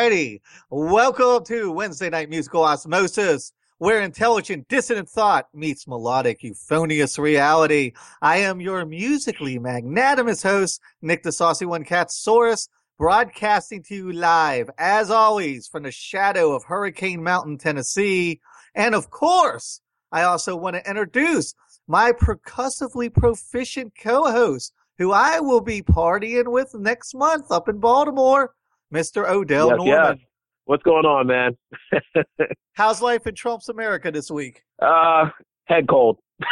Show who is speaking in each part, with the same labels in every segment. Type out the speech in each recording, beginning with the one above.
Speaker 1: righty. Welcome to Wednesday Night Musical Osmosis, where intelligent dissonant thought meets melodic euphonious reality. I am your musically magnanimous host, Nick the Saucy One Cat Catsaurus, broadcasting to you live, as always, from the shadow of Hurricane Mountain, Tennessee. And of course, I also want to introduce my percussively proficient co-host, who I will be partying with next month up in Baltimore, Mr. Odell
Speaker 2: yes,
Speaker 1: Norman.
Speaker 2: Yes. What's going on, man?
Speaker 1: How's life in Trump's America this week?
Speaker 2: Uh, head cold.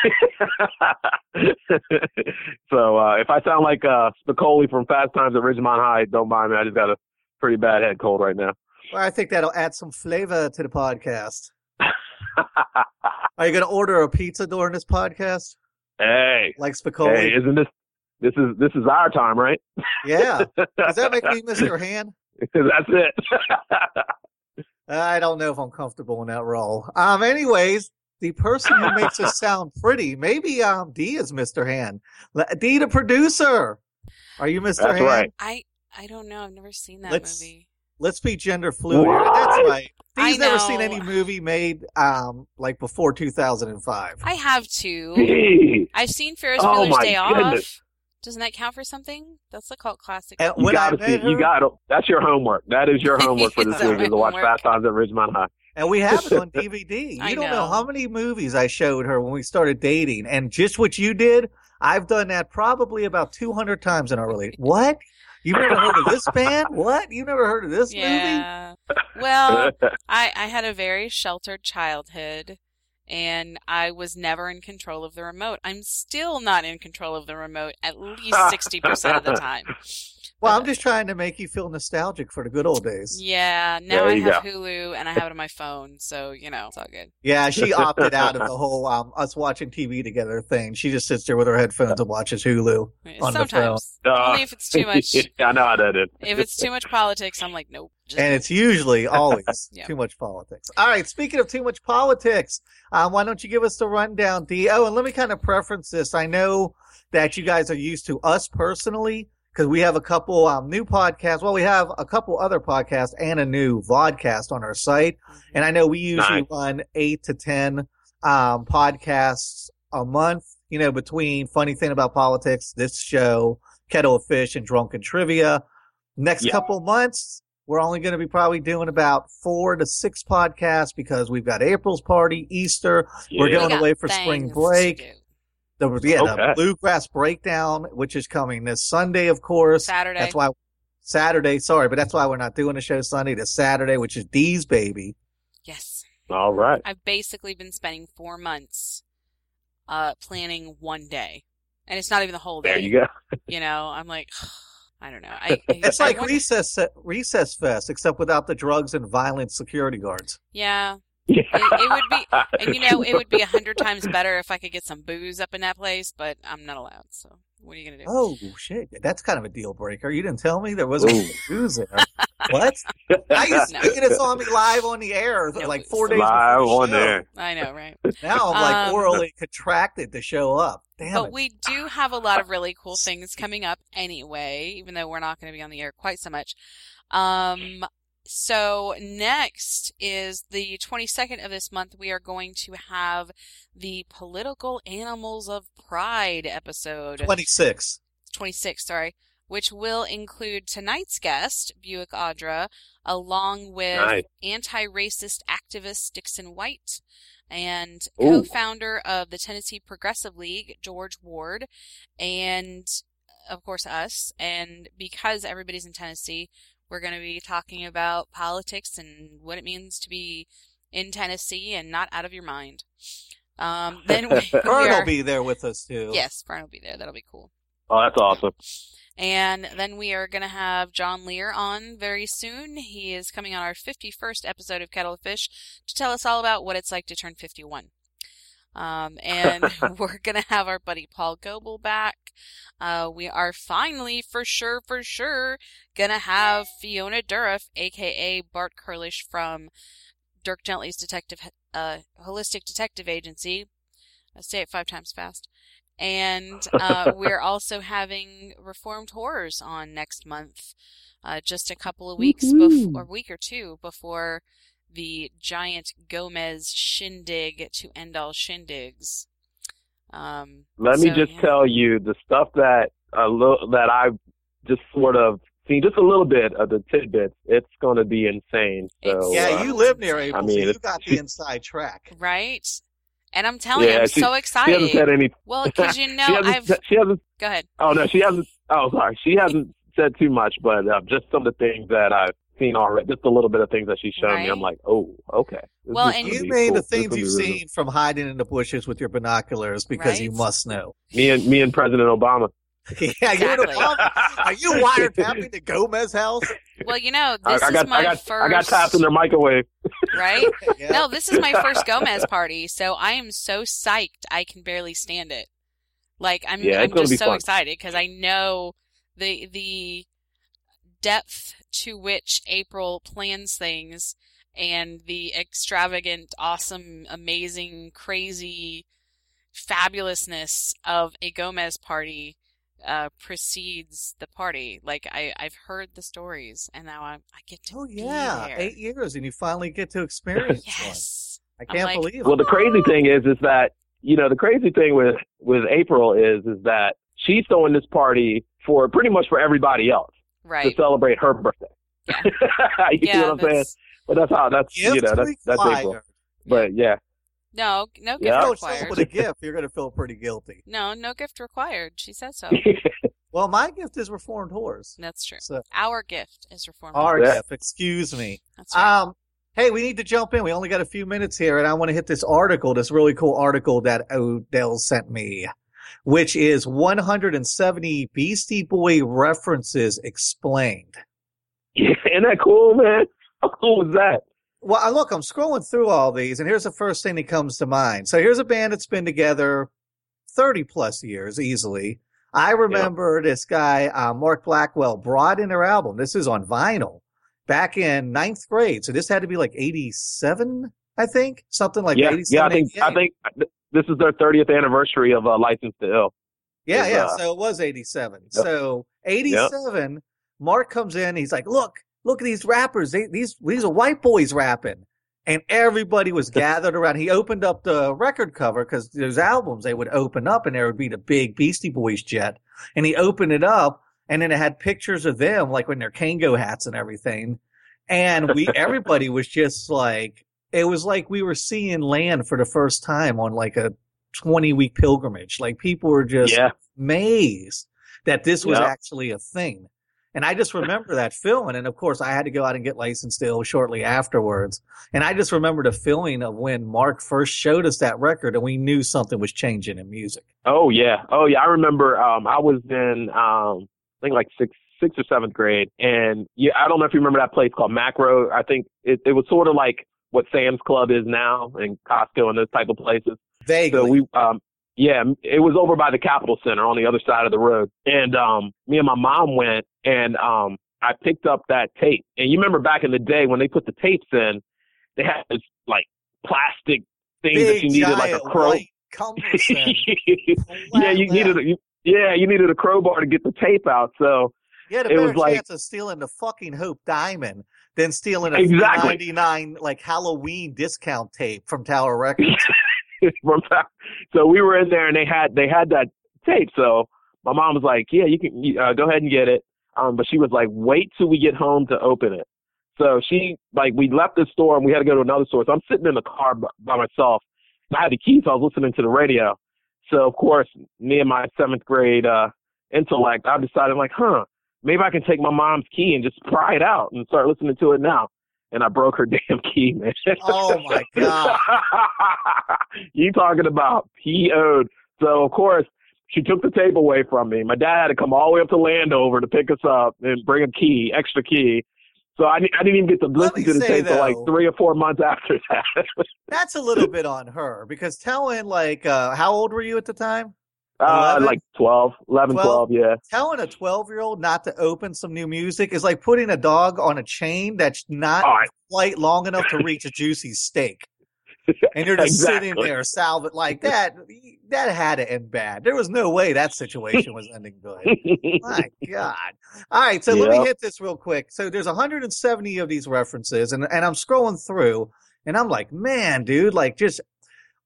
Speaker 2: so uh, if I sound like uh, Spicoli from Fast Times at Ridgemont High, don't mind me. I just got a pretty bad head cold right now.
Speaker 1: Well, I think that'll add some flavor to the podcast. Are you going to order a pizza during this podcast?
Speaker 2: Hey,
Speaker 1: like Spicoli?
Speaker 2: Hey, isn't this this is this is our time, right?
Speaker 1: Yeah. Does that make me Mr. Hand?
Speaker 2: That's it.
Speaker 1: I don't know if I'm comfortable in that role. Um. Anyways, the person who makes us sound pretty, maybe um D is Mr. Hand. D, the producer. Are you Mr.
Speaker 2: That's
Speaker 1: Hand?
Speaker 2: right.
Speaker 3: I I don't know. I've never seen that
Speaker 1: Let's-
Speaker 3: movie.
Speaker 1: Let's be gender fluid.
Speaker 2: What?
Speaker 1: That's right.
Speaker 3: I
Speaker 1: D's never seen any movie made um like before 2005.
Speaker 3: I have two.
Speaker 2: Gee,
Speaker 3: I've seen Ferris
Speaker 2: Oh
Speaker 3: Bueller's Day
Speaker 2: goodness.
Speaker 3: Off. Doesn't that count for something? That's a cult classic.
Speaker 1: And
Speaker 2: you got to
Speaker 1: met
Speaker 2: see. You got to. That's your homework. That is your homework for this
Speaker 3: Is that
Speaker 2: week.
Speaker 3: my
Speaker 2: Is to watch
Speaker 3: homework?
Speaker 2: Fast Times at Ridgemont High.
Speaker 1: And we have it on DVD. You
Speaker 3: I
Speaker 1: don't know.
Speaker 3: know.
Speaker 1: how many movies I showed her when we started dating. And just what you did, I've done that probably about 200 times in our relationship. What? You've never heard of this band? What? You've never heard of this movie?
Speaker 3: yeah. Well, I I had a very sheltered childhood and I was never in control of the remote. I'm still not in control of the remote at least 60% of the time.
Speaker 1: Well, I'm just trying to make you feel nostalgic for the good old days.
Speaker 3: Yeah, now I
Speaker 2: you
Speaker 3: have Hulu and I have it on my phone, so you know, it's all good.
Speaker 1: Yeah, she opted out of the whole um, us watching TV together thing. She just sits there with her headphones and watches Hulu. On the phone.
Speaker 3: Sometimes.
Speaker 2: Uh,
Speaker 3: Only if it's too much
Speaker 2: I know how that is.
Speaker 3: if it's too much politics, I'm like, nope. Just
Speaker 1: And it's usually always
Speaker 3: Yeah.
Speaker 1: too much politics. All right, speaking of too much politics, um, why don't you give us the rundown, D? Oh, and let me kind of preference this. I know that you guys are used to us personally because we have a couple um, new podcasts. Well, we have a couple other podcasts and a new vodcast on our site. And I know we usually
Speaker 2: Nice.
Speaker 1: run eight to 10 um, podcasts a month, you know, between Funny Thing About Politics, this show, Kettle of Fish, and Drunken Trivia. Next
Speaker 2: Yeah.
Speaker 1: couple months, we're only going to be probably doing about four to six podcasts because we've got April's party, Easter, We're going
Speaker 3: We
Speaker 1: away for spring break. the, yeah, the Bluegrass Breakdown, which is coming this Sunday, of course.
Speaker 3: Saturday.
Speaker 1: That's why Saturday, sorry, but that's why we're not doing the show Sunday. This Saturday, which is Dee's baby.
Speaker 3: Yes.
Speaker 2: All right.
Speaker 3: I've basically been spending four months uh, planning one day. And it's not even the whole day.
Speaker 2: There you go.
Speaker 3: You know, I'm like, I don't know. I, I-
Speaker 1: It's
Speaker 3: I
Speaker 1: like
Speaker 3: wonder-
Speaker 1: recess recess fest, except without the drugs and violent security guards.
Speaker 3: Yeah.
Speaker 2: Yeah.
Speaker 3: It- it would be- And you know, it would be a hundred times better if I could get some booze up in that place, but I'm not allowed. So what are you gonna do?
Speaker 1: Oh shit, that's kind of a deal breaker. You didn't tell me there wasn't
Speaker 2: Ooh.
Speaker 1: booze there. what? Now you're
Speaker 3: No.
Speaker 1: speaking this on me live on the air,
Speaker 3: No
Speaker 1: like
Speaker 3: booze.
Speaker 1: four days
Speaker 2: Live
Speaker 1: before
Speaker 2: on
Speaker 1: show.
Speaker 2: there.
Speaker 3: I know, right?
Speaker 1: Now I'm like
Speaker 3: Um,
Speaker 1: orally contracted to show up. Damn
Speaker 3: But
Speaker 1: it.
Speaker 3: we do have a lot of really cool things coming up anyway, even though we're not going to be on the air quite so much. Um, so next is the 22nd of this month. We are going to have the political animals of pride episode.
Speaker 1: 26.
Speaker 3: 26, sorry, which will include tonight's guest, Buick Audra, along with
Speaker 2: Nice.
Speaker 3: anti-racist activist Dixon White and
Speaker 2: Ooh.
Speaker 3: co-founder of the Tennessee Progressive League, George Ward, and of course us. And because everybody's in Tennessee, we're going to be talking about politics and what it means to be in Tennessee and not out of your mind. Um, then we, we
Speaker 1: Vern
Speaker 3: are,
Speaker 1: will be there with us too.
Speaker 3: yes, Brian will be there. That'll be cool.
Speaker 2: Oh, that's awesome.
Speaker 3: And then we are going to have John Lear on very soon. He is coming on our 51st episode of Kettle of Fish to tell us all about what it's like to turn 51. Um, and we're going to have our buddy Paul Goebel back. Uh, we are finally, for sure, for sure, going to have Fiona Dourif, aka Bart Curlish from Dirk Gently's Detective, uh, Holistic Detective Agency. I say it five times fast. And uh, we're also having Reformed Horrors on next month, uh, just a couple of weeks
Speaker 1: Woohoo.
Speaker 3: before, or week or two before the giant Gomez shindig to end all shindigs. Um,
Speaker 2: Let me just
Speaker 3: yeah.
Speaker 2: tell you the stuff that a little that I've just sort of seen just a little bit of the tidbits. It's going to be insane. So
Speaker 1: Yeah,
Speaker 2: uh,
Speaker 1: you live near
Speaker 3: I
Speaker 2: mean,
Speaker 1: so you got the inside track.
Speaker 3: Right? And I'm telling you, I'm
Speaker 2: she-
Speaker 3: so
Speaker 2: she
Speaker 3: excited.
Speaker 2: hasn't said any.
Speaker 3: Well, because you know,
Speaker 2: she hasn't.
Speaker 3: I've.
Speaker 2: She hasn't.
Speaker 3: Go ahead.
Speaker 2: Oh no, she hasn't. Oh, sorry, she hasn't said too much, but uh, just some of the things that I've seen already. Just a little bit of things that she's shown me. I'm like, oh, okay. This
Speaker 3: Well, and-
Speaker 1: You
Speaker 2: be
Speaker 1: mean
Speaker 2: cool.
Speaker 1: the things you've
Speaker 2: be really-
Speaker 1: seen from hiding in the bushes with your binoculars because you must know.
Speaker 2: Me and me and President Obama.
Speaker 1: yeah, you
Speaker 3: Exactly.
Speaker 1: Are you wiretapping the Gomez house?
Speaker 3: Well, you know,
Speaker 2: I,
Speaker 3: this
Speaker 2: I got,
Speaker 3: is my
Speaker 2: I got,
Speaker 3: first.
Speaker 2: I got tapped in their microwave.
Speaker 3: right?
Speaker 1: Yeah.
Speaker 3: No, this is my first Gomez party, so I am so psyched I can barely stand it. Like I'm,
Speaker 2: Yeah,
Speaker 3: I'm just so
Speaker 2: fun.
Speaker 3: excited because I know the the depth to which April plans things and the extravagant, awesome, amazing, crazy fabulousness of a Gomez party uh, precedes the party. Like I, I've heard the stories, and now I, I get to
Speaker 1: Oh
Speaker 3: be
Speaker 1: yeah,
Speaker 3: there.
Speaker 1: eight years, and you finally get to experience
Speaker 3: Yes.
Speaker 1: one. I can't
Speaker 3: like,
Speaker 1: believe it.
Speaker 2: Well, the crazy thing is, is that you know the crazy thing with with April is, is that she's throwing this party for pretty much for everybody else
Speaker 3: Right.
Speaker 2: to celebrate her birthday.
Speaker 3: Yeah.
Speaker 2: you
Speaker 3: yeah,
Speaker 2: see what I'm saying? But that's how that's you know that's that's April. But yeah,
Speaker 3: No, no gift
Speaker 2: Yeah.
Speaker 1: You don't show up
Speaker 3: required.
Speaker 1: with a gift, you're going to feel pretty guilty.
Speaker 3: No, no gift required. She said so.
Speaker 1: Well, my gift is reformed horse.
Speaker 3: That's true.
Speaker 1: So
Speaker 3: Our gift is reformed.
Speaker 1: our
Speaker 2: Yeah.
Speaker 1: gift. Excuse me.
Speaker 3: That's right.
Speaker 1: Um, hey, we need to jump in. We only got a few minutes here, and I want to hit this article, this really cool article that Odell sent me, which is 170 Beastie Boy references explained.
Speaker 2: yeah, isn't that cool, man? How cool is that?
Speaker 1: Well, I- look, I'm scrolling through all these, and here's the first thing that comes to mind. So here's a band that's been together 30 plus years easily. I remember this guy, uh, Mark Blackwell, brought in their album. This is on vinyl back in ninth grade. So this had to be like 87, I think, something like
Speaker 2: yeah,
Speaker 1: 87.
Speaker 2: yeah. I think I think this is their 30th anniversary of uh, License to Ill.
Speaker 1: Yeah, yeah.
Speaker 2: uh,
Speaker 1: so it was 87.
Speaker 2: Yep.
Speaker 1: So 87, Mark comes in. He's like, look, look at these rappers. They, these, these are white boys rapping. And everybody was gathered around. He opened up the record cover because those albums, they would open up and there would be the big Beastie Boys jet. And he opened it up and then it had pictures of them, like in their Kangol hats and everything. And we, everybody was just like, it was like we were seeing land for the first time on like a 20 week pilgrimage. Like people were just
Speaker 2: Yeah,
Speaker 1: amazed that this was
Speaker 2: Yeah.
Speaker 1: actually a thing. And I just remember that feeling. And of course, I had to go out and get License to Ill shortly afterwards. And I just remember the feeling of when Mark first showed us that record and we knew something was changing in music.
Speaker 2: Oh yeah, oh yeah. I remember. Um, I was in um, I think like sixth, sixth or seventh grade, and yeah, I don't know if you remember that place called Makro. I think it, it was sort of like what Sam's Club is now, and Costco and those type of places.
Speaker 1: Vaguely.
Speaker 2: So we, um, yeah, it was over by the Capital Centre on the other side of the road, and um, me and my mom went, and um, I picked up that tape. And you remember back in the day when they put the tapes in, they had this like plastic thing that you needed like a crow. yeah, you needed a, you, yeah, you needed a crowbar to get the tape out. So
Speaker 1: You had a
Speaker 2: it
Speaker 1: better
Speaker 2: was like-
Speaker 1: chance of stealing the fucking Hope Diamond than stealing a
Speaker 2: Exactly.
Speaker 1: 99 like Halloween discount tape from Tower Records.
Speaker 2: from so we were in there and they had they had that tape. So my mom was like, "Yeah, you can uh, go ahead and get it." Um, but she was like, "Wait till we get home to open it." So she like we left the store and we had to go to another store. So I'm sitting in the car by, by myself. I had the keys, so I was listening to the radio. So of course, me and my seventh grade uh intellect, I decided like, huh, maybe I can take my mom's key and just pry it out and start listening to it now. And I broke her damn key, man.
Speaker 1: Oh, my God.
Speaker 2: you talking about PO'd. So of course she took the tape away from me. My dad had to come all the way up to Landover to pick us up and bring a key, extra key. So I, I didn't even get to listen to the tape for like three or four months after that.
Speaker 1: That's a little bit on her because telling like uh how old were you at the time?
Speaker 2: Uh,
Speaker 1: 11?
Speaker 2: like 12, 11,
Speaker 1: 12?
Speaker 2: 12, yeah.
Speaker 1: Telling a 12 year old not to open some new music is like putting a dog on a chain that's not
Speaker 2: right.
Speaker 1: quite long enough to reach a juicy steak. and you're just
Speaker 2: Exactly.
Speaker 1: sitting there salvage like that. That had to end bad. There was no way that situation was ending good. My God. All right. So let me hit this real quick. So there's 170 of these references and, and I'm scrolling through and I'm like, man, dude, like just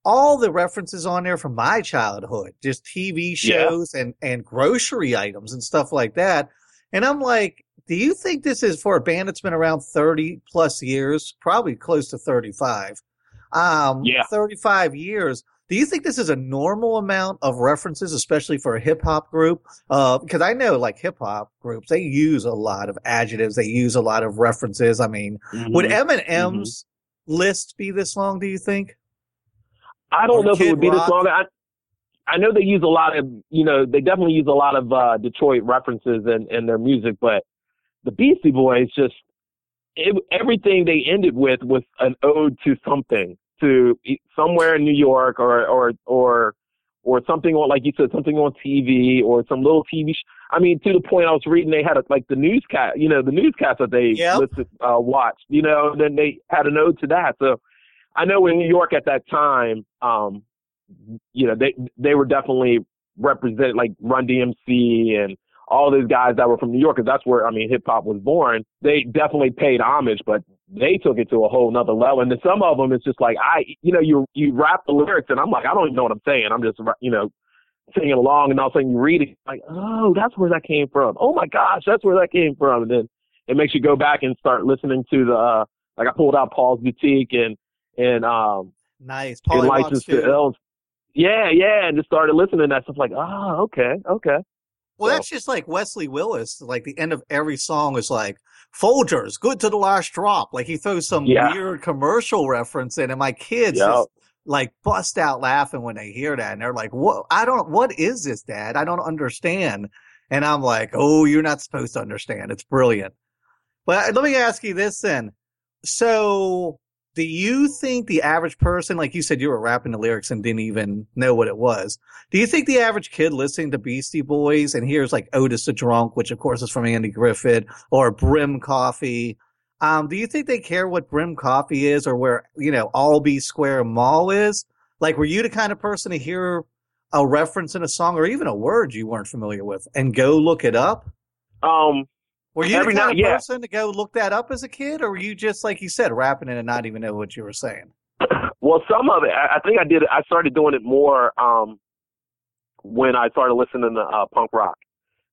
Speaker 1: all the references on there from my childhood, just TV
Speaker 2: Yeah.
Speaker 1: shows and, and grocery items and stuff like that. And I'm like, do you think this is for a band that's been around 30 plus years, probably close to 35? Um,
Speaker 2: Yeah.
Speaker 1: 35 years. Do you think this is a normal amount of references, especially for a hip hop group? Uh, because I know like hip hop groups, they use a lot of adjectives. They use a lot of references. I mean, would
Speaker 2: Mhm.
Speaker 1: Eminem's list be this long? Do you think?
Speaker 2: I don't know if it would be
Speaker 1: Rock?
Speaker 2: this long. I, I know they use a lot of, you know, they definitely use a lot of uh, Detroit references in, in their music, but the Beastie Boys just it, everything they ended with was an ode to something, to somewhere in New York or or or or something on, like you said, something on TV or some little TV. Sh- I mean, to the point I was reading, they had a, like the newscast, you know, the newscast that they
Speaker 1: Yep.
Speaker 2: listed, uh, watched, you know, and then they had an ode to that. So I know in New York at that time, um, you know, they they were definitely represented like Run DMC and all those guys that were from New York, because that's where I mean hip hop was born. They definitely paid homage, but they took it to a whole nother level. And then some of them, it's just like I, you know, you you rap the lyrics, and I'm like, I don't even know what I'm saying. I'm just, you know, singing along, and all of a sudden you read it, like, oh, that's where that came from. Oh my gosh, that's where that came from. And then it makes you go back and start listening to the, uh, like I pulled out Paul's Boutique and and um
Speaker 1: Nice.
Speaker 2: and
Speaker 1: Polly
Speaker 2: License to Ill. Yeah, yeah, and just started listening to that stuff. Like, oh, okay, okay.
Speaker 1: Well,
Speaker 2: So-
Speaker 1: that's just like Wesley Willis. Like the end of every song is like Folgers, good to the last drop. Like he throws some
Speaker 2: Yeah.
Speaker 1: weird commercial reference in, and my kids
Speaker 2: Yeah.
Speaker 1: just like bust out laughing when they hear that, and they're like, "What? I don't. What is this, Dad? I don't understand." And I'm like, "Oh, you're not supposed to understand. It's brilliant." But let me ask you this then. So, do you think the average person, like you said, you were rapping the lyrics and didn't even know what it was? Do you think the average kid listening to Beastie Boys and hears like Otis the Drunk, which of course is from Andy Griffith, or Brim Coffee, um, do you think they care what Brim Coffee is or where, you know, Albee Square Mall is? Like, were you the kind of person to hear a reference in a song or even a word you weren't familiar with and go look it up?
Speaker 2: Um,
Speaker 1: Were you
Speaker 2: Every
Speaker 1: the kind
Speaker 2: now-
Speaker 1: of
Speaker 2: yeah.
Speaker 1: person to go look that up as a kid, or were you just like you said, rapping it and not even know what you were saying?
Speaker 2: well, some of it, I, I think I did. I started doing it more um when I started listening to uh, punk rock.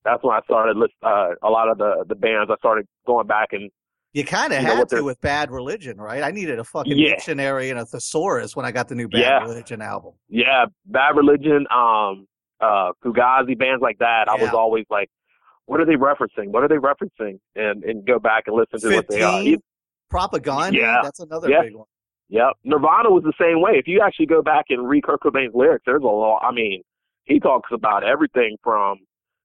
Speaker 2: That's when I started list, uh, a lot of the the bands. I started going back and
Speaker 1: You kind of had to with Bad Religion, right? I needed a fucking
Speaker 2: Yeah.
Speaker 1: dictionary and a thesaurus when I got the new Bad
Speaker 2: Yeah.
Speaker 1: Religion album.
Speaker 2: yeah, Bad Religion, um, uh, Fugazi, bands like that. I was always like, what are they referencing? What are they referencing? And and go back and listen to what they are.
Speaker 1: 15, Propagandhi,
Speaker 2: Yeah.
Speaker 1: that's another
Speaker 2: Yeah.
Speaker 1: big one.
Speaker 2: Yep. Nirvana was the same way. If you actually go back and read Kurt Cobain's lyrics, there's a lot. I mean, he talks about everything from,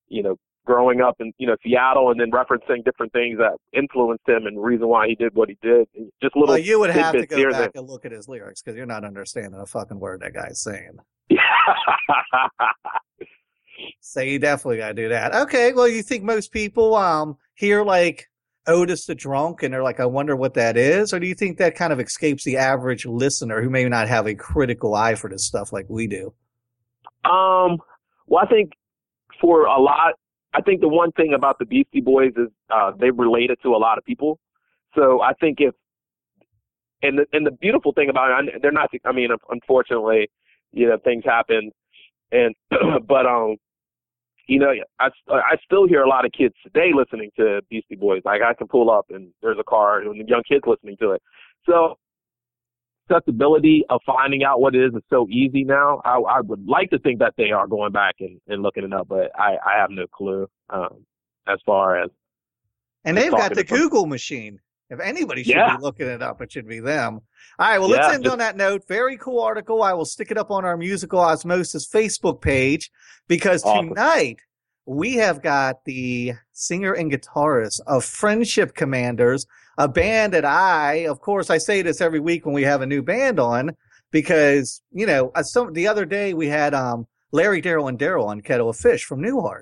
Speaker 2: you know, growing up in, you know, Seattle and then referencing different things that influenced him and the reason why he did what he did. Just little.
Speaker 1: Well, you would have to go back and look at his lyrics because you're not understanding a fucking word that guy's saying. So you definitely got to do that. Okay, well, you think most people um hear like Otis the Drunk and they're like, I wonder what that is, or do you think that kind of escapes the average listener who may not have a critical eye for this stuff like we do?
Speaker 2: Um, well, I think for a lot, I think the one thing about the Beastie Boys is uh, they related to a lot of people. So I think if, and the, and the beautiful thing about it, they're not, I mean, unfortunately, you know, things happen and, but, um, you know, I, I still hear a lot of kids today listening to Beastie Boys. Like I can pull up and there's a car and the young kids listening to it. So accessibility of finding out what it is is so easy now. I, I would like to think that they are going back and, and looking it up, but I, I have no clue um, as far as
Speaker 1: And they've got the Google machine. If anybody should
Speaker 2: Yeah.
Speaker 1: be looking it up, it should be them. All right, well, let's end
Speaker 2: just-
Speaker 1: on that note. Very cool article. I will stick it up on our Musical Osmosis Facebook page because
Speaker 2: Awesome.
Speaker 1: tonight we have got the singer and guitarist of Friendship Commanders, a band that I, of course, I say this every week when we have a new band on because, you know, uh, some, the other day we had um, Larry, Daryl, and Daryl on Kettle of Fish from Newhart.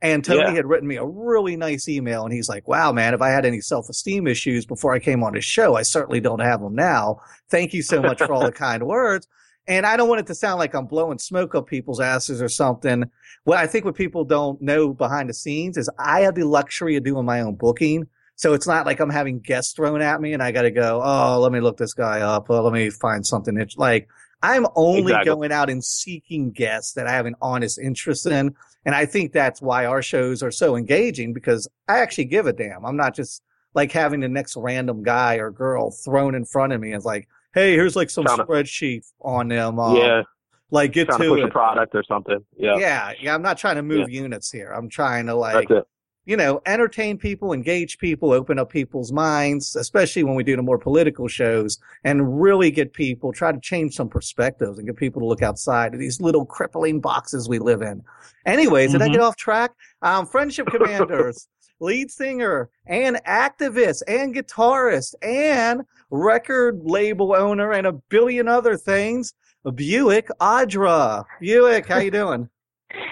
Speaker 1: And Tony
Speaker 2: Yeah.
Speaker 1: had written me a really nice email and he's like, wow, man, if I had any self esteem issues before I came on his show, I certainly don't have them now. Thank you so much for all the kind words. And I don't want it to sound like I'm blowing smoke up people's asses or something. What I think what people don't know behind the scenes is I have the luxury of doing my own booking. So it's not like I'm having guests thrown at me and I got to go, oh, let me look this guy up. Oh, let me find something. Like I'm only
Speaker 2: Exactly.
Speaker 1: going out and seeking guests that I have an honest interest in. And I think that's why our shows are so engaging because I actually give a damn. I'm not just like having the next random guy or girl thrown in front of me. It's like, hey, here's like some
Speaker 2: Trying to-
Speaker 1: spreadsheet on them. Um,
Speaker 2: yeah,
Speaker 1: Like get
Speaker 2: to
Speaker 1: to
Speaker 2: push a product or something. Yeah,
Speaker 1: Yeah. Yeah. I'm not trying to move units here. I'm trying to like,
Speaker 2: it.
Speaker 1: You know, entertain people, engage people, open up people's minds, especially when we do the more political shows and really get people, try to change some perspectives and get people to look outside of these little crippling boxes we live in. Anyways, did I get off track? Um, Friendship Commanders, lead singer and activist and guitarist and record label owner and a billion other things. Buick Audra. Buick, how you doing?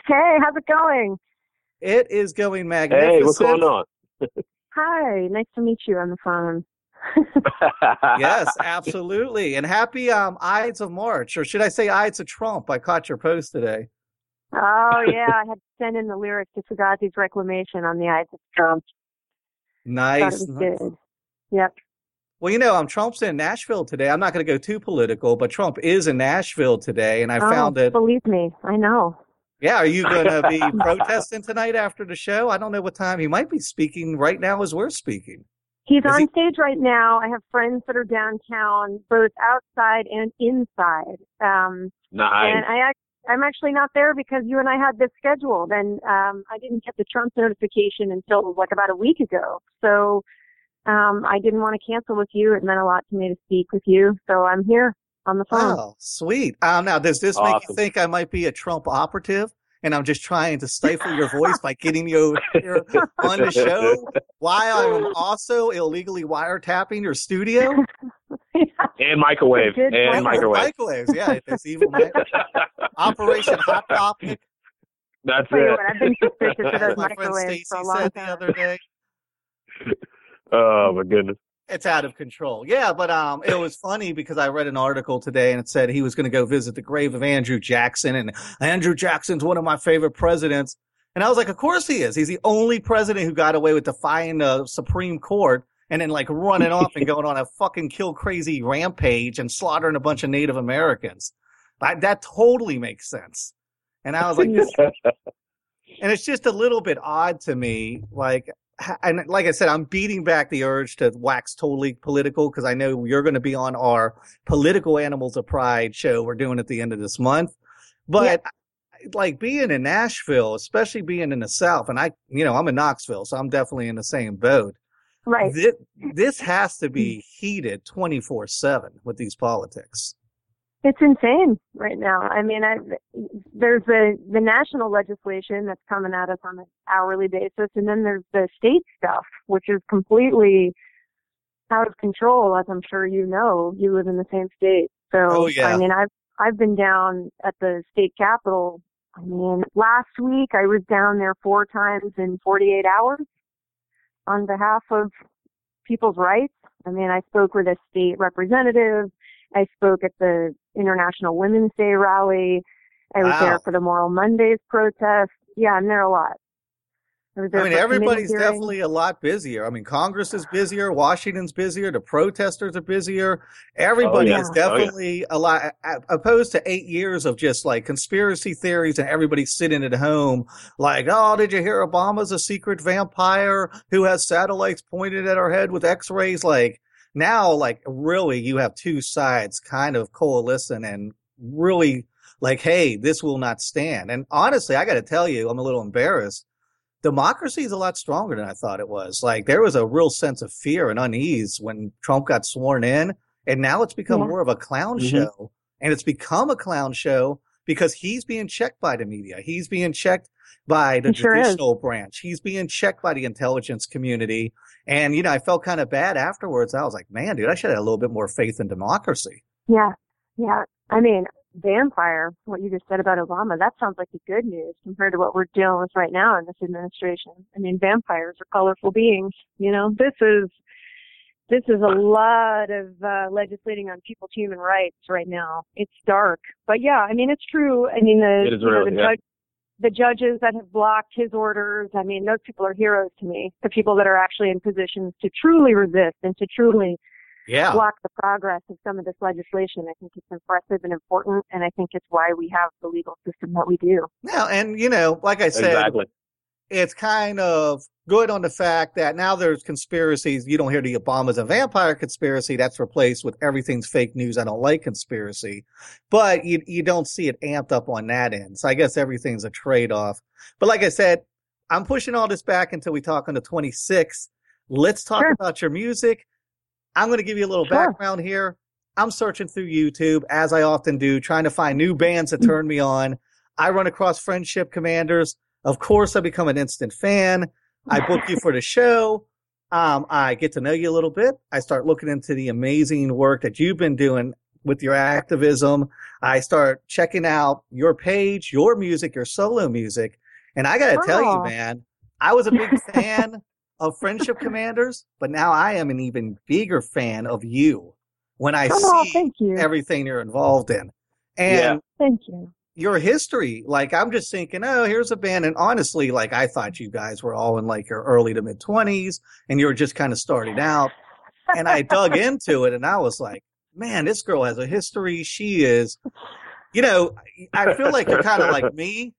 Speaker 4: Hey, how's it going?
Speaker 1: It is going magnificent.
Speaker 2: Hey, what's going on?
Speaker 4: Hi, nice to meet you on the phone.
Speaker 1: yes, absolutely. And happy um Ides of March, or should I say Ides of Trump? I caught your post today.
Speaker 4: Oh yeah, I had to send in the lyrics to Fugazi's Reclamation on the Ides of Trump. Thought
Speaker 1: Nice.
Speaker 4: good. Yep.
Speaker 1: Well, you know, um, Trump's in Nashville today. I'm not going to go too political, but Trump is in Nashville today, and I
Speaker 4: oh,
Speaker 1: found it.
Speaker 4: Believe me, I know.
Speaker 1: Yeah, are you going to be protesting tonight after the show? I don't know what time he might be speaking right now as we're speaking.
Speaker 4: He's
Speaker 1: Is
Speaker 4: on
Speaker 1: he-
Speaker 4: stage right now. I have friends that are downtown, both outside and inside. Um,
Speaker 2: nice.
Speaker 4: and I, I'm actually not there because you and I had this scheduled, and um, I didn't get the Trump notification until like about a week ago. So um, I didn't want to cancel with you. It meant a lot to me to speak with you, so I'm here on the phone.
Speaker 1: Oh, sweet. Um, now, does this make you think I might be a Trump operative? And I'm just trying to stifle your voice by getting you here on the show while I'm also illegally wiretapping your studio?
Speaker 2: and microwave. And
Speaker 4: point.
Speaker 2: microwave.
Speaker 1: Microwaves, yeah. This evil mic- Operation Hot Topic.
Speaker 2: That's
Speaker 4: Tell you
Speaker 2: it.
Speaker 4: what, I've been suspicious of those microwaves for a long
Speaker 1: said the other day.
Speaker 2: Oh my goodness.
Speaker 1: It's out of control. Yeah, but um, it was funny because I read an article today and it said he was going to go visit the grave of Andrew Jackson, and Andrew Jackson's one of my favorite presidents. And I was like, of course he is. He's the only president who got away with defying the Supreme Court and then like running off and going on a fucking kill crazy rampage and slaughtering a bunch of Native Americans. That, that totally makes sense. And I was like, and it's just a little bit odd to me. Like, and like I said, I'm beating back the urge to wax totally political because I know you're going to be on our political animals of pride show we're doing at the end of this month. But like being in Nashville, especially being in the South, and I, you know, I'm in Knoxville, so I'm definitely in the same boat.
Speaker 4: Right.
Speaker 1: This, this has to be heated 24 seven with these politics.
Speaker 4: It's insane right now. I mean, I, there's the the national legislation that's coming at us on an hourly basis, and then there's the state stuff, which is completely out of control. As I'm sure you know, you live in the same state. So,
Speaker 1: Oh, yeah.
Speaker 4: I mean, I've I've been down at the state capitol. I mean, last week I was down there four times in 48 hours on behalf of people's rights. I mean, I spoke with a state representative. I spoke at the International Women's Day rally. I was
Speaker 1: Wow.
Speaker 4: there for the Moral Mondays protest. Yeah, I'm there a lot. I was there
Speaker 1: I mean, everybody's definitely a lot busier. I mean, Congress is busier, Washington's busier, the protesters are busier. Oh, everybody
Speaker 2: yeah.
Speaker 1: is
Speaker 2: Oh, yeah.
Speaker 1: definitely a lot, opposed to eight years of just like conspiracy theories and everybody sitting at home like, oh, did you hear Obama's a secret vampire who has satellites pointed at our head with x-rays? Like now, like really you have two sides kind of coalescing and really like, hey, this will not stand. And honestly, I got to tell you, I'm a little embarrassed democracy is a lot stronger than I thought it was. Like there was a real sense of fear and unease when Trump got sworn in, and now it's become
Speaker 4: Yeah.
Speaker 1: more of a clown
Speaker 2: Mhm.
Speaker 1: show. And it's become a clown show because he's being checked by the media. He's being checked by the
Speaker 4: He sure
Speaker 1: judicial branch. He's being checked by the intelligence community. And you know, I felt kind of bad afterwards. I was like, man, dude, I should have a little bit more faith in democracy.
Speaker 4: Yeah, yeah. I mean, vampire, what you just said about Obama, that sounds like the good news compared to what we're dealing with right now in this administration. I mean, vampires are colorful beings. You know, this is this is a lot of uh, legislating on people's human rights right now. It's dark, but yeah, I mean, it's true. I mean, the
Speaker 2: It is
Speaker 4: you know,
Speaker 2: really,
Speaker 4: the
Speaker 2: yeah.
Speaker 4: judge, the judges that have blocked his orders. I mean, those people are heroes to me. The people that are actually in positions to truly resist and to truly
Speaker 1: Yeah.
Speaker 4: block the progress of some of this legislation. I think it's impressive and important, and I think it's why we have the legal system that we do.
Speaker 1: Yeah, and you know, like I said,
Speaker 2: exactly.
Speaker 1: it's kind of good on the fact that now there's conspiracies. You don't hear the Obama's a vampire conspiracy. That's replaced with everything's fake news. I don't like conspiracy, but you, you don't see it amped up on that end. So I guess everything's a trade off. But like I said, I'm pushing all this back until we talk on the 26th. Let's talk
Speaker 4: Sure.
Speaker 1: about your music. I'm going to give you a little
Speaker 4: Sure.
Speaker 1: background here. I'm searching through YouTube as I often do, trying to find new bands that turn me on. I run across Friendship Commanders. Of course, I become an instant fan. I book you for the show. Um, I get to know you a little bit. I start looking into the amazing work that you've been doing with your activism. I start checking out your page, your music, your solo music. And I got to tell you, man, I was a big fan of Friendship Commanders, but now I am an even bigger fan of you when I
Speaker 4: oh,
Speaker 1: see everything you're involved in. And
Speaker 2: Yeah.
Speaker 4: thank you.
Speaker 1: Your history. Like I'm just thinking, oh, here's a band. And honestly, like I thought you guys were all in like your early to mid twenties and you were just kind of starting out. And I dug into it and I was like, man, this girl has a history. She is, you know, I feel like you're kind of like me.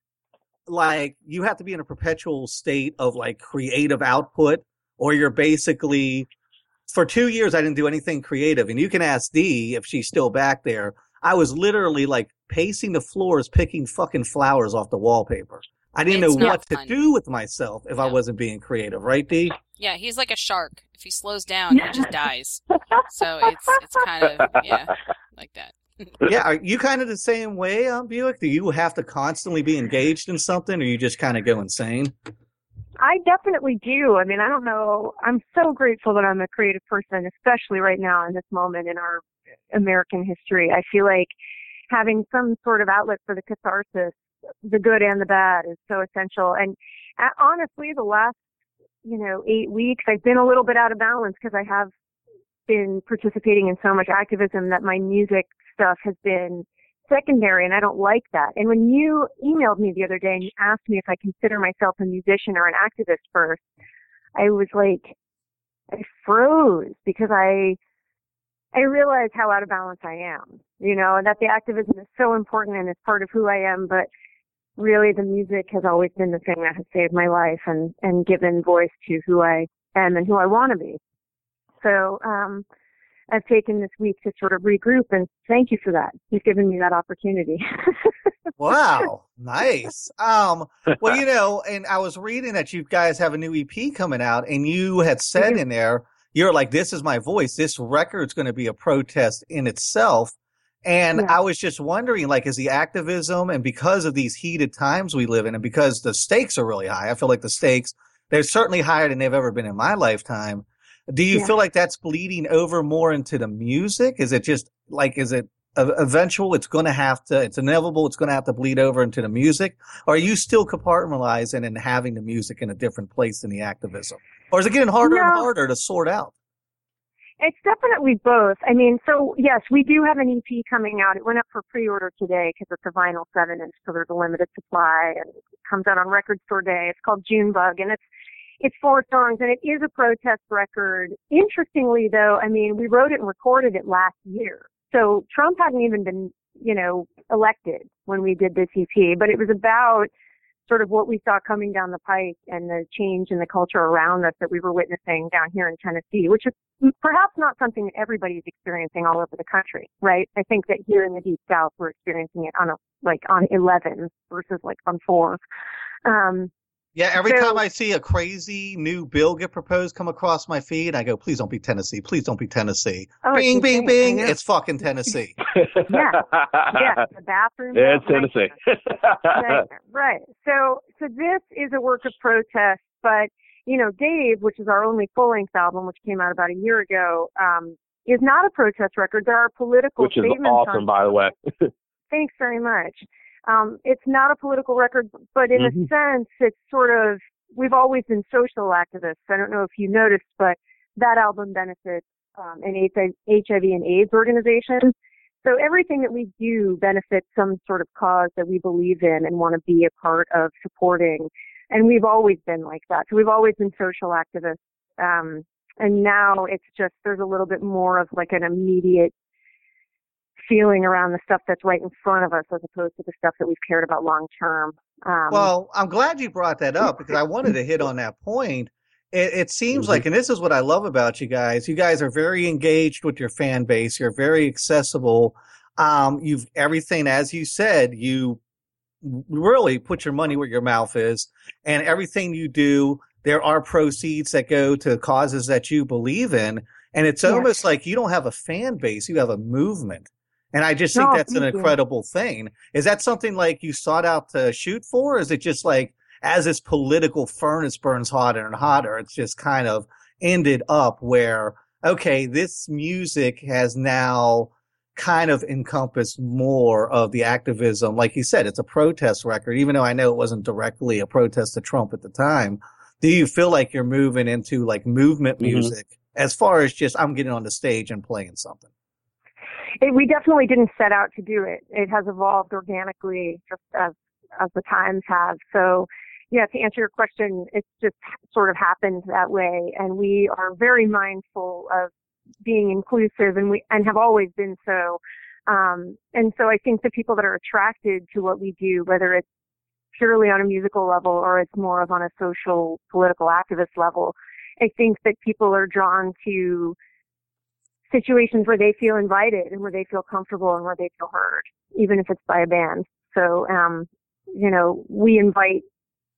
Speaker 1: Like you have to be in a perpetual state of like creative output or you're basically, for two years, I didn't do anything creative. And you can ask Dee if she's still back there. I was literally like pacing the floors, picking fucking flowers off the wallpaper. I didn't
Speaker 3: It's
Speaker 1: know
Speaker 3: not
Speaker 1: what to do with myself if I wasn't being creative, right, Dee?
Speaker 3: Yeah, he's like a shark. If he slows down, he just dies. So it's it's kind of yeah, like that.
Speaker 1: yeah, are you kind of the same way, um, Buick? Do you have to constantly be engaged in something, or you just kind of go insane?
Speaker 4: I definitely do. I mean, I don't know. I'm so grateful that I'm a creative person, especially right now in this moment in our American history. I feel like having some sort of outlet for the catharsis, the good and the bad, is so essential. And uh, honestly, the last, you know, eight weeks, I've been a little bit out of balance because I have been participating in so much activism that my music stuff has been secondary and I don't like that. And when you emailed me the other day and you asked me if I consider myself a musician or an activist first, I was like, I froze because I, I realized how out of balance I am, you know, and that the activism is so important and it's part of who I am, but really the music has always been the thing that has saved my life and, and given voice to who I am and who I want to be. So, um, I've taken this week to sort of regroup and thank you for that. You've given me that opportunity.
Speaker 1: Wow, nice. Um, well, you know, and I was reading that you guys have a new EP coming out, and you had said
Speaker 4: Mhm.
Speaker 1: in there, you're like, "This is my voice. This record's going to be a protest in itself." And
Speaker 4: Yeah.
Speaker 1: I was just wondering, like, is the activism, and because of these heated times we live in, and because the stakes are really high, I feel like the stakes they're certainly higher than they've ever been in my lifetime. Do you
Speaker 4: Yeah.
Speaker 1: feel like that's bleeding over more into the music? Is it just like, is it eventual? It's going to have to, it's inevitable. It's going to have to bleed over into the music. Or are you still compartmentalizing and having the music in a different place than the activism? Or is it getting harder and harder to sort out?
Speaker 4: It's definitely both. I mean, so yes, we do have an EP coming out. It went up for pre-order today because it's a vinyl seven inch, so there's a limited supply, and it comes out on Record Store Day. It's called June Bug, and it's it's four songs, and it is a protest record. Interestingly, though, I mean, we wrote it and recorded it last year, so Trump hadn't even been, you know, elected when we did this EP, but it was about sort of what we saw coming down the pike and the change in the culture around us that we were witnessing down here in Tennessee, which is perhaps not something that everybody's experiencing all over the country, right? I think that here in the deep south we're experiencing it on a like on 11 versus like on four. Um,
Speaker 1: Yeah, every
Speaker 4: So-
Speaker 1: time I see a crazy new bill get proposed come across my feed, I go, please don't be Tennessee. Please don't be Tennessee.
Speaker 4: oh, it's
Speaker 1: bing, bing, bing.
Speaker 4: know.
Speaker 1: It's fucking Tennessee.
Speaker 4: yeah, yeah, the bathroom.
Speaker 2: Yeah, it's? Tennessee.
Speaker 4: right, right. So, so this is a work of protest, but you know, Dave, which is our only full-length album, which came out about a year ago, um, is not a protest record. There are political
Speaker 2: Which is
Speaker 4: statements
Speaker 2: awesome,
Speaker 4: on
Speaker 2: by the way.
Speaker 4: Thanks very much. Um, it's not a political record, but in
Speaker 2: Mhm.
Speaker 4: a sense, it's sort of, we've always been social activists. I don't know if you noticed, but that album benefits um, an HIV and AIDS organization. So everything that we do benefits some sort of cause that we believe in and want to be a part of supporting. And we've always been like that. So we've always been social activists. Um, and now it's just, there's a little bit more of like an immediate feeling around the stuff that's right in front of us as opposed to the stuff that we've cared about long term. Um,
Speaker 1: Well, I'm glad you brought that up because I wanted to hit on that point. It, it seems
Speaker 2: Mhm.
Speaker 1: like, and this is what I love about you guys. You guys are very engaged with your fan base. You're very accessible. Um, you've everything, as you said, you really put your money where your mouth is, and everything you do, there are proceeds that go to causes that you believe in, and it's
Speaker 4: Yes.
Speaker 1: almost like you don't have a fan base; you have a movement. And I just think
Speaker 4: No,
Speaker 1: that's an
Speaker 4: thank you.
Speaker 1: incredible thing. Is that something like you sought out to shoot for? Or is it just like as this political furnace burns hotter and hotter, it's just kind of ended up where, okay, this music has now kind of encompassed more of the activism. Like you said, it's a protest record, even though I know it wasn't directly a protest to Trump at the time. Do you feel like you're moving into like movement
Speaker 2: Mhm.
Speaker 1: music as far as just I'm getting on the stage and playing something?
Speaker 4: It, we definitely didn't set out to do it. It has evolved organically just as, as the times have. So, yeah, to answer your question, it's just sort of happened that way. And we are very mindful of being inclusive and we, and have always been so. Um, and so I think the people that are attracted to what we do, whether it's purely on a musical level or it's more of on a social, political activist level, I think that people are drawn to situations where they feel invited and where they feel comfortable and where they feel heard, even if it's by a band. So, um, you know, we invite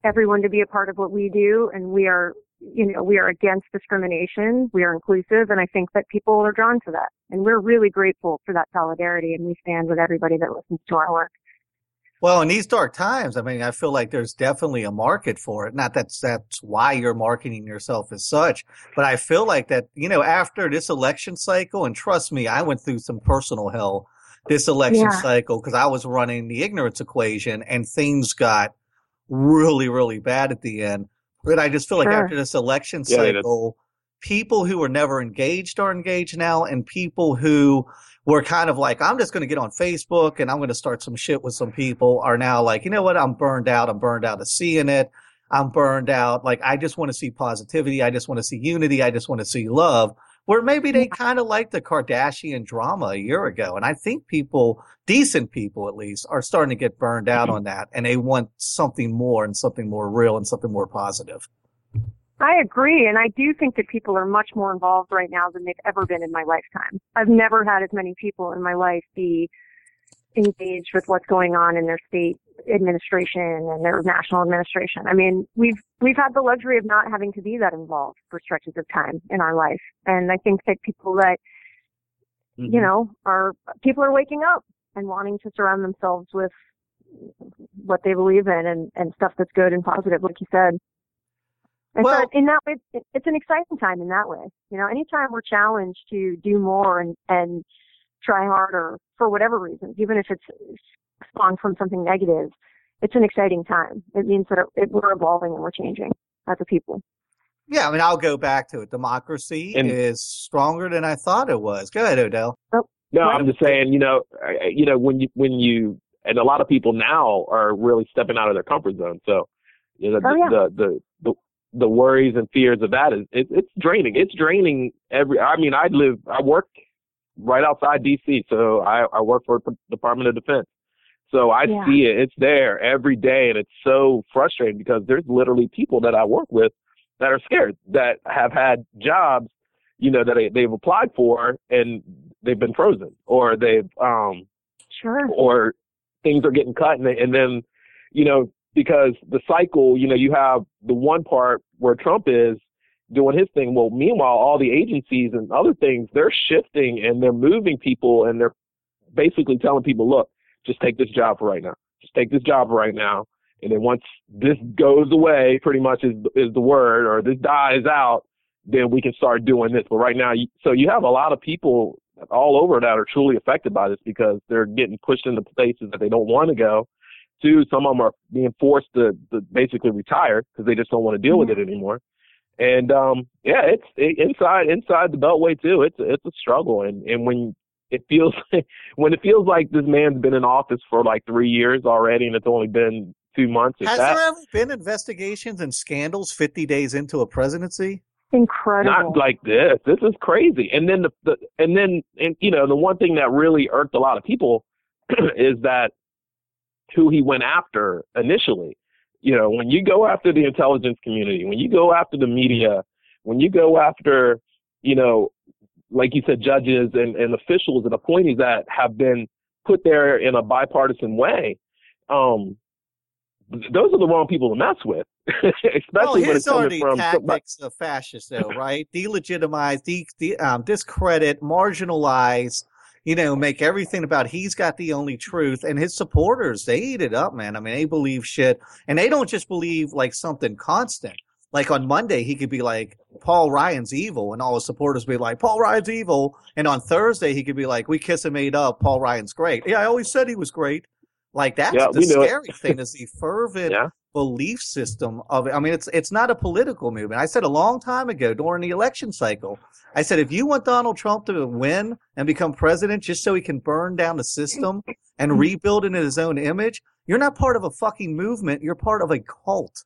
Speaker 4: everyone to be a part of what we do and we are, you know, we are against discrimination. We are inclusive and I think that people are drawn to that. And we're really grateful for that solidarity and we stand with everybody that listens to our work.
Speaker 1: Well, in these dark times, I mean, I feel like there's definitely a market for it. Not that's that's why you're marketing yourself as such, but I feel like that, you know, after this election cycle, and trust me, I went through some personal hell this election
Speaker 4: Yeah.
Speaker 1: cycle because I was running the ignorance equation and things got really, really bad at the end. But I just feel like after this election
Speaker 2: Yeah,
Speaker 1: cycle, people who were never engaged are engaged now, and people who were kind of like, I'm just going to get on Facebook and I'm going to start some shit with some people are now like, you know what? I'm burned out. I'm burned out of seeing it. I'm burned out. Like, I just want to see positivity. I just want to see unity. I just want to see love. Where maybe they kind of like the Kardashian drama a year ago. And I think people, decent people at least, are starting to get burned out mm-hmm. on that and they want something more and something more real and something more positive.
Speaker 4: I agree, and I do think that people are much more involved right now than they've ever been in my lifetime. I've never had as many people in my life be engaged with what's going on in their state administration and their national administration. I mean, we've we've had the luxury of not having to be that involved for stretches of time in our life, and I think that people that
Speaker 2: Mm-hmm.
Speaker 4: you know are people are waking up and wanting to surround themselves with what they believe in and and stuff that's good and positive, like you said. And
Speaker 1: Well-
Speaker 4: so in that way, it's, it's an exciting time in that way. You know, anytime we're challenged to do more and, and try harder for whatever reasons, even if it's spawned from something negative, it's an exciting time. It means that it, we're evolving and we're changing as a people.
Speaker 1: Yeah, I mean, I'll go back to it. Democracy
Speaker 2: And-
Speaker 1: is stronger than I thought it was. Go ahead, Odell.
Speaker 2: No,
Speaker 4: Right.
Speaker 2: I'm just saying, you know, I- I- you know, when you when you and a lot of people now are really stepping out of their comfort zone. So, you know,
Speaker 4: Oh, yeah.
Speaker 2: the, the the worries and fears of that is it, it's draining. It's draining every. I mean, I live, I work right outside D.C., so I I work for the Department of Defense. So I
Speaker 4: Yeah.
Speaker 2: see it. It's there every day, and it's so frustrating because there's literally people that I work with that are scared that have had jobs, you know, that they, they've applied for and they've been frozen, or they've um
Speaker 4: Sure.
Speaker 2: or things are getting cut and, they, and then you know because the cycle you know you have the one part where Trump is doing his thing. Well meanwhile all the agencies and other things they're shifting and they're moving people and they're basically telling people look just take this job for right now. Just take this job for right now. And then once this goes away pretty much is is the word or this dies out then we can start doing this. But right now you, so you have a lot of people all over that are truly affected by this because they're getting pushed into places that they don't want to go. Two, some of them are being forced to, to basically retire because they just don't want to deal with it anymore. And um, yeah, it's it, inside inside the Beltway too. It's it's a struggle, and and when it feels when it feels like this man's been in office for like three years already, and it's only been two months.
Speaker 1: Has
Speaker 2: that,
Speaker 1: there ever been investigations and scandals 50 days into a presidency?
Speaker 4: Incredible.
Speaker 2: Not like this. This is crazy. And then the, the and then and you know the one thing that really irked a lot of people is that who he went after initially. You know, when you go after the intelligence community, when you go after the media, when you go after, you know, like you said, judges and, and officials and appointees that have been put there in a bipartisan way, um, those are the wrong people to mess with. Especially
Speaker 1: well,
Speaker 2: when it's coming from
Speaker 1: tactics of fascists, though, right? Delegitimize, de, de, um, discredit, marginalize. You know, make everything about he's got the only truth, and his supporters they eat it up, man. I mean, they believe shit, and they don't just believe like something constant. Like on Monday, he could be like Paul Ryan's evil, and all his supporters be like Paul Ryan's evil, and on Thursday he could be like We kiss and made up. Paul Ryan's great. Yeah, I always said he was great. Like that's
Speaker 2: Yeah,
Speaker 1: the
Speaker 2: we knew it.
Speaker 1: scary thing is the fervent
Speaker 2: Yeah.
Speaker 1: Belief system of it. I mean, it's it's not a political movement. I said a long time ago during the election cycle, I said if you want Donald Trump to win and become president just so he can burn down the system and rebuild it in his own image, you're not part of a fucking movement. You're part of a cult.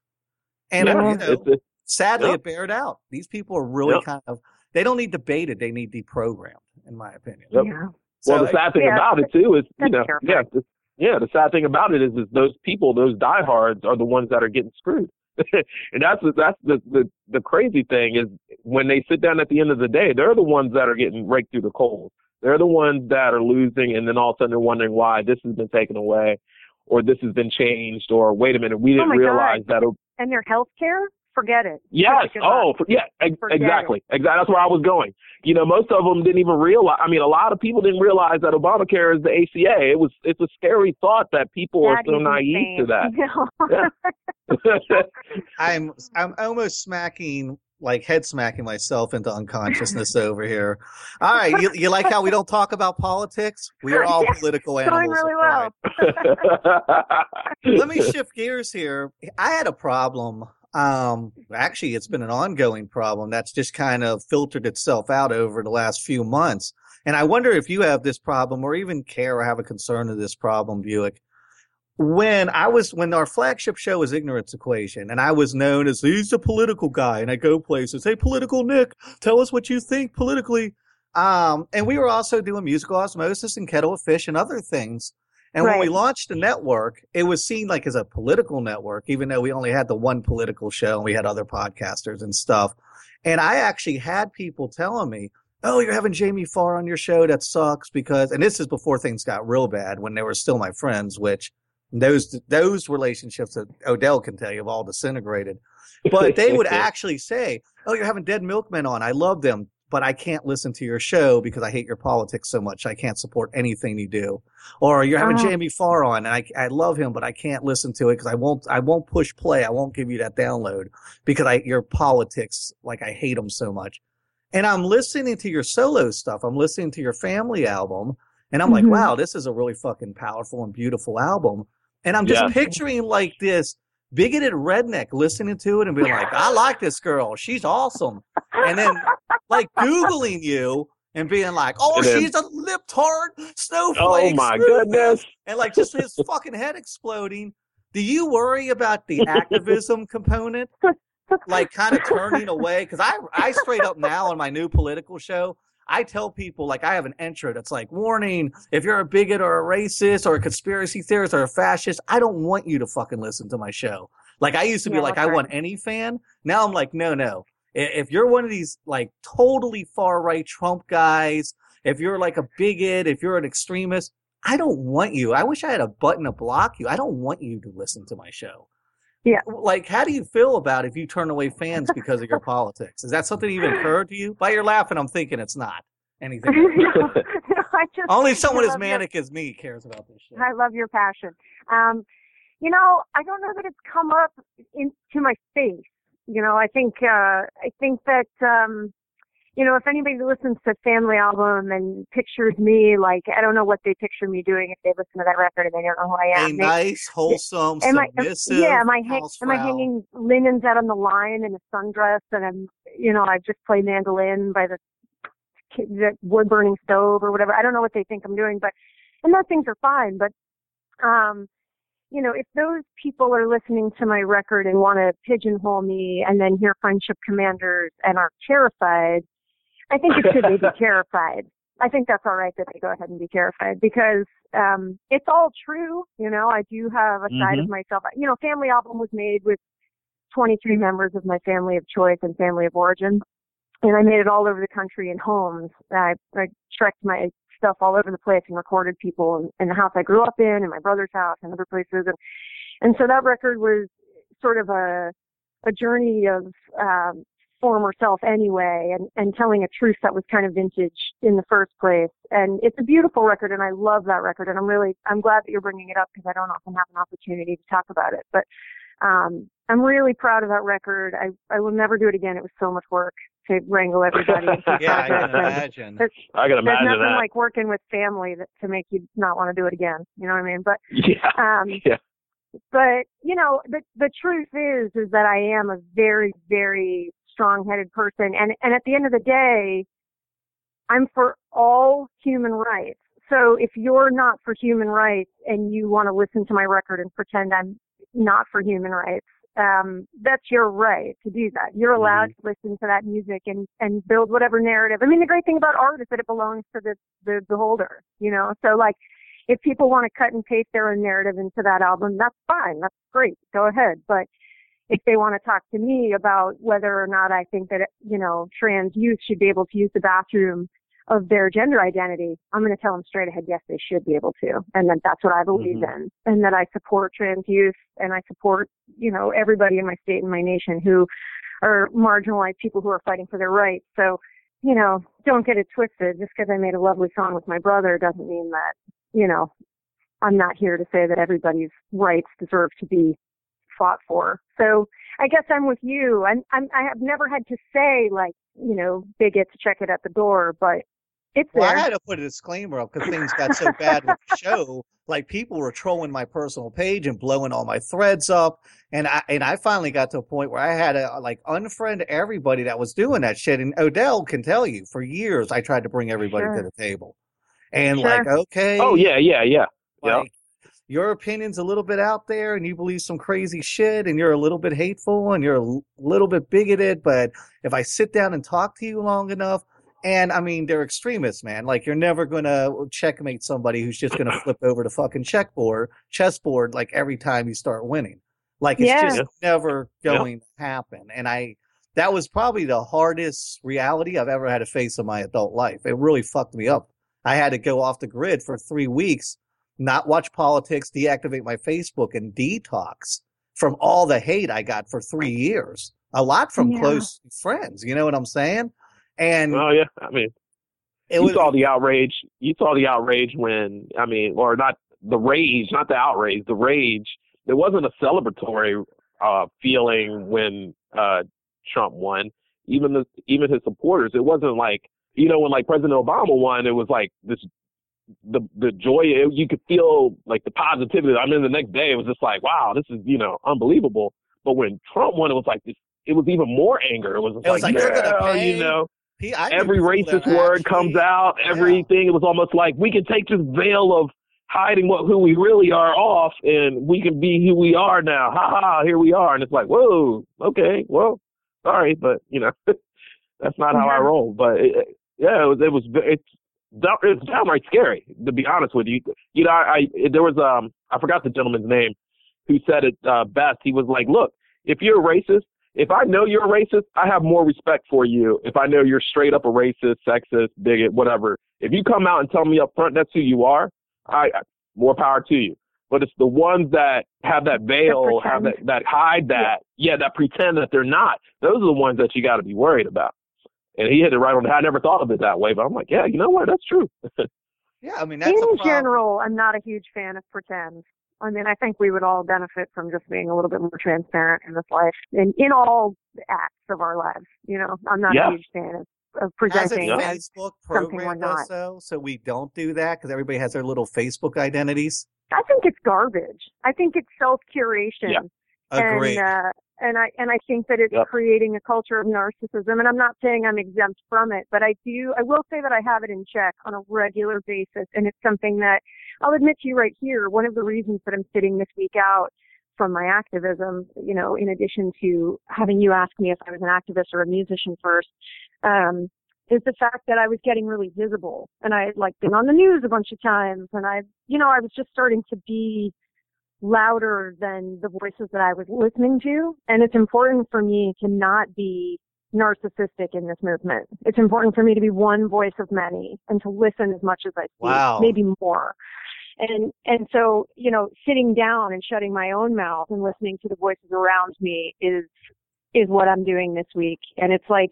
Speaker 1: And
Speaker 2: yeah,
Speaker 1: you know,
Speaker 2: it's, it's,
Speaker 1: sadly,
Speaker 2: Yep.
Speaker 1: it bared out. These people are really
Speaker 2: Yep.
Speaker 1: kind of they don't need debated. They need deprogrammed, in my opinion.
Speaker 2: Yep.
Speaker 4: Yeah.
Speaker 2: well, the sad thing
Speaker 4: yeah,
Speaker 2: about it too is, you know,
Speaker 4: terrifying.
Speaker 2: Yeah, the, sad thing about it is, is those people, those diehards, are the ones that are getting screwed. and that's the, that's the, the the crazy thing is when they sit down at the end of the day, they're the ones that are getting raked through the coals. They're the ones that are losing, and then all of a sudden they're wondering why this has been taken away, or this has been changed, or wait a minute, we oh didn't
Speaker 4: Oh
Speaker 2: realize
Speaker 4: God.
Speaker 2: that.
Speaker 4: And their health care? Forget it.
Speaker 2: Yes. Oh, for, yeah. Ex-
Speaker 4: Forget
Speaker 2: exactly. Exactly. That's where I was going. You know, most of them didn't even realize. I mean, a lot of people didn't realize that Obamacare is the ACA. It was. It's a scary thought that people are so
Speaker 4: is
Speaker 2: naive to
Speaker 4: insane.
Speaker 2: that.
Speaker 4: Yeah.
Speaker 1: I'm I'm almost smacking like head smacking myself into unconsciousness over here. All right, you, you like how we don't talk about politics? We are all
Speaker 4: Yeah,
Speaker 1: political
Speaker 4: Going
Speaker 1: animals.
Speaker 4: really well.
Speaker 1: Let me shift gears here. I had a problem. Um, actually, it's been an ongoing problem that's just kind of filtered itself out over the last few months. And I wonder if you have this problem or even care or have a concern of this problem, Buick. When I was, when our flagship show was Ignorance Equation, and I was known as he's the political guy, and I go places, hey, political Nick, tell us what you think politically. Um, and we were also doing musical osmosis and kettle of fish and other things. And when we launched the network, it was seen like as a political network, even though we only had the one political show and we had other podcasters and stuff. And I actually had people telling me, Oh, you're having Jamie Farr on your show. That sucks because, and this is before things got real bad when they were still my friends, which those, those relationships that Odell can tell you have all disintegrated. But they would actually say, Oh, you're having Dead Milkmen on. I love them, but I can't listen to your show because I hate your politics so much. I can't support anything you do or you're having
Speaker 4: Oh.
Speaker 1: Jamie Farr on, and I I love him, but I can't listen to it because I won't I won't push play. I won't give you that download because I your politics like I hate them so much. And I'm listening to your solo stuff. I'm listening to your family album, and I'm like,
Speaker 4: Mhm.
Speaker 1: wow, this is a really fucking powerful and beautiful album. And I'm just
Speaker 2: Yeah.
Speaker 1: picturing like this bigoted redneck listening to it and being like, I like this girl. She's awesome. And then like Googling you and being like, oh,
Speaker 2: then-
Speaker 1: she's a lip tart snowflake.
Speaker 2: oh my goodness.
Speaker 1: And like just his fucking head exploding. Do you worry about the activism component? Like kind of turning away? Because I, I straight up now on my new political show, I tell people like I have an intro that's like, warning, if you're a bigot or a racist or a conspiracy theorist or a fascist, I don't want you to fucking listen to my show. Like I used to be
Speaker 4: Yeah,
Speaker 1: like, I
Speaker 4: right.
Speaker 1: want any fan. Now I'm like, no, no. If you're one of these like totally far right Trump guys, if you're like a bigot, if you're an extremist, I don't want you. I wish I had a button to block you. I don't want you to listen to my show.
Speaker 4: Yeah.
Speaker 1: Like, how do you feel about if you turn away fans because of your politics? Is that something that even occurred to you? By your laughing, I'm thinking it's not anything.
Speaker 4: I just
Speaker 1: Only someone as
Speaker 4: love your-
Speaker 1: manic as me cares about this shit.
Speaker 4: I love your passion. Um, you know, I don't know that it's come up into my face. You know, I think uh, I think that um, you know, if anybody listens to Family Album and pictures me, like, I don't know what they picture me doing if they listen to that record and they don't know who I am. They-
Speaker 1: nice, wholesome,
Speaker 4: am I, yeah, am I, hang, am I hanging linens out on the line in a sundress and I'm, you know, I just play mandolin by the, the wood burning stove or whatever. I don't know what they think I'm doing, but, and those things are fine, but, um, you know, if those people are listening to my record and want to pigeonhole me and then hear Friendship Commanders and are terrified, I think it's good they be terrified. I think that's all right that they go ahead and be terrified because um it's all true. You know, I do have a side of myself. You know, Family Album was made with 23 members of my family of choice and family of origin, and I made it all over the country in homes. I I trekked my stuff all over the place and recorded people in, in the house I grew up in, and my brother's house, and other places, and and so that record was sort of a a journey of um, former self anyway and, and telling a truth that was kind of vintage in the first place. And it's a beautiful record and I love that record and I'm really, I'm glad that you're bringing it up because I don't often have an opportunity to talk about it. But, um, I'm really proud of that record. I, I will never do it again. It was so much work to wrangle everybody into
Speaker 1: Yeah, I can
Speaker 4: projects. And
Speaker 1: imagine.
Speaker 4: There's,
Speaker 2: I can
Speaker 4: there's
Speaker 2: imagine
Speaker 4: nothing
Speaker 2: that.
Speaker 4: like working with family that to make you not want to do it again. You know what I mean? But,
Speaker 2: yeah.
Speaker 4: um,
Speaker 2: Yeah.
Speaker 4: but you know the the truth is is that I am a very very strong-headed person and and at the end of the day I'm for all human rights. So if you're not for human rights and you want to listen to my record and pretend I'm not for human rights, um, that's your right to do that. You're allowed to listen to that music and, and build whatever narrative. I mean, the great thing about art is that it belongs to the, the beholder, you know? So like, if people want to cut and paste their own narrative into that album, that's fine. That's great. Go ahead. But if they want to talk to me about whether or not I think that, you know, trans youth should be able to use the bathroom of their gender identity, I'm going to tell them straight ahead, yes, they should be able to. And that that's what I believe mm-hmm. in. And that I support trans youth and I support, you know, everybody in my state and my nation who are marginalized people who are fighting for their rights. So, you know, don't get it twisted. Just because I made a lovely song with my brother doesn't mean that, you know, I'm not here to say that everybody's rights deserve to be fought for. So I guess I'm with you. I'm, I'm I have never had to say like, you know, bigots check it at the door, but it's
Speaker 1: Well, I had to put a disclaimer up because things got so bad with the show. Like people were trolling my personal page and blowing all my threads up, and I and I finally got to a point where I had to uh, like unfriend everybody that was doing that shit. And Odell can tell you, for years I tried to bring everybody
Speaker 4: Sure.
Speaker 1: to the table, and
Speaker 4: Sure.
Speaker 1: like okay,
Speaker 2: Oh yeah, yeah, yeah. Yeah.
Speaker 1: like your opinion's a little bit out there and you believe some crazy shit and you're a little bit hateful and you're a little bit bigoted but if i sit down and talk to you long enough and i mean they're extremists man like you're never gonna checkmate somebody who's just gonna flip over the fucking checkboard chessboard like every time you start winning like it's
Speaker 4: Yeah.
Speaker 1: just
Speaker 2: Yeah.
Speaker 1: never
Speaker 2: Yeah.
Speaker 1: going to happen and i that was probably the hardest reality i've ever had to face in my adult life it really fucked me up i had to go off the grid for three weeks not watch politics, deactivate my Facebook, and detox from all the hate I got for three years. A lot from
Speaker 4: Yeah.
Speaker 1: close friends. You know what I'm saying? And
Speaker 2: Oh yeah. I mean,
Speaker 1: it
Speaker 2: you
Speaker 1: was
Speaker 2: saw the outrage. You saw the outrage when I mean, or not the rage, not the outrage, the rage. There wasn't a celebratory uh, feeling when uh, Trump won. Even the even his supporters, it wasn't like you know when like President Obama won, it was like this the the joy you could feel like the positivity. I mean, the next day it was just like, wow, this is you know unbelievable. But when Trump won, it was like this. It was even more anger. It was,
Speaker 1: It was
Speaker 2: like,
Speaker 1: like,
Speaker 2: yeah, you know
Speaker 1: he,
Speaker 2: every racist word
Speaker 1: actually-
Speaker 2: comes out,
Speaker 1: yeah.
Speaker 2: everything. It was almost like we can take this veil of hiding what who we really are off, and we can be who we are now. Ha ha! Here we are, and it's like, whoa, okay, well, sorry, but you know, that's not how I roll. But it- yeah, it was. It was. It's it's downright scary to be honest with you. You know, I, I there was um I forgot the gentleman's name who said it uh, best. He was like, look, if you're a racist if I know you're a racist, I have more respect for you. If I know you're straight up a racist, sexist, bigot, whatever. If you come out and tell me up front that's who you are, I more power to you. But it's the ones that have that veil, have that that hide that, yeah, that pretend that they're not. Those are the ones that you got to be worried about. And he hit it right on the head. I never thought of it that way, but I'm like, yeah, you know what? That's true.
Speaker 1: Yeah, I mean that's
Speaker 4: in
Speaker 1: a
Speaker 4: general, I'm not a huge fan of pretend. I mean, I think we would all benefit from just being a little bit more transparent in this life, and in all acts of our lives. You know, I'm not
Speaker 2: Yeah.
Speaker 4: a huge fan of of
Speaker 1: Has a
Speaker 4: presenting
Speaker 2: Yeah.
Speaker 4: as
Speaker 1: Facebook
Speaker 4: something we're
Speaker 1: program
Speaker 4: not.
Speaker 1: though, so we don't do that because everybody has their little Facebook identities.
Speaker 4: I think it's garbage. I think it's self curation.
Speaker 2: Yeah.
Speaker 1: Agreed.
Speaker 4: And uh, and I and I think that it's
Speaker 2: Yep.
Speaker 4: creating a culture of narcissism. And I'm not saying I'm exempt from it, but I do. I will say that I have it in check on a regular basis, and it's something that I'll admit to you right here. One of the reasons that I'm sitting this week out from my activism, you know, in addition to having you ask me if I was an activist or a musician first, um, is the fact that I was getting really visible and I had like been on the news a bunch of times and I, you know, I was just starting to be louder than the voices that I was listening to. And it's important for me to not be narcissistic in this movement. It's important for me to be one voice of many and to listen as much as I speak,
Speaker 1: Wow.
Speaker 4: maybe more. And and so, you know, sitting down and shutting my own mouth and listening to the voices around me is is what I'm doing this week. And it's like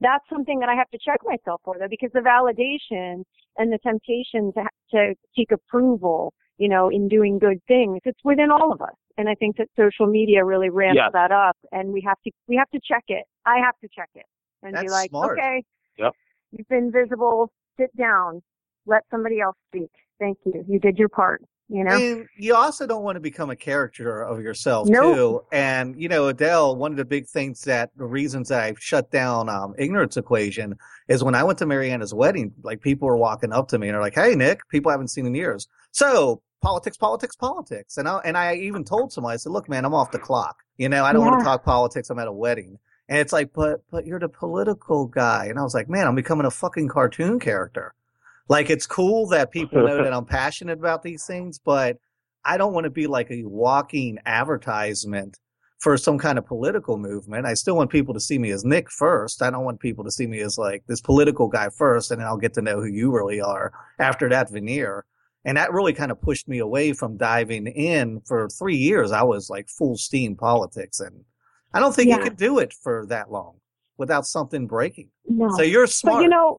Speaker 4: that's something that I have to check myself for though because the validation and the temptation to to seek approval, you know, in doing good things, it's within all of us. And I think that social media really ramps
Speaker 2: Yes.
Speaker 4: that up and we have to we have to check it. I have to check it and be like,
Speaker 1: smart.
Speaker 4: okay,
Speaker 2: Yep.
Speaker 4: you've been visible, sit down, let somebody else speak. Thank you. You did your part, you know?
Speaker 1: And you also don't want to become a character of yourself
Speaker 4: Nope.
Speaker 1: too. And you know, Odell, one of the big things that the reasons that I shut down um, ignorance equation is when I went to Mariana's wedding, like people were walking up to me and are like, "Hey, Nick, people I haven't seen in years." So politics, politics, politics. And I and I even told somebody, I said, "Look, man, I'm off the clock. You know, I don't want to talk politics. I'm at a wedding." And it's like, but but you're the political guy. And I was like, man, I'm becoming a fucking cartoon character. Like it's cool that people know that I'm passionate about these things, but I don't want to be like a walking advertisement for some kind of political movement. I still want people to see me as Nick first. I don't want people to see me as like this political guy first, and then I'll get to know who you really are after that veneer. And that really kind of pushed me away from diving in for three years. I was like full steam politics, and I don't think you
Speaker 4: Yeah.
Speaker 1: can do it for that long without something breaking.
Speaker 4: No.
Speaker 1: So you're smart.
Speaker 4: But you know,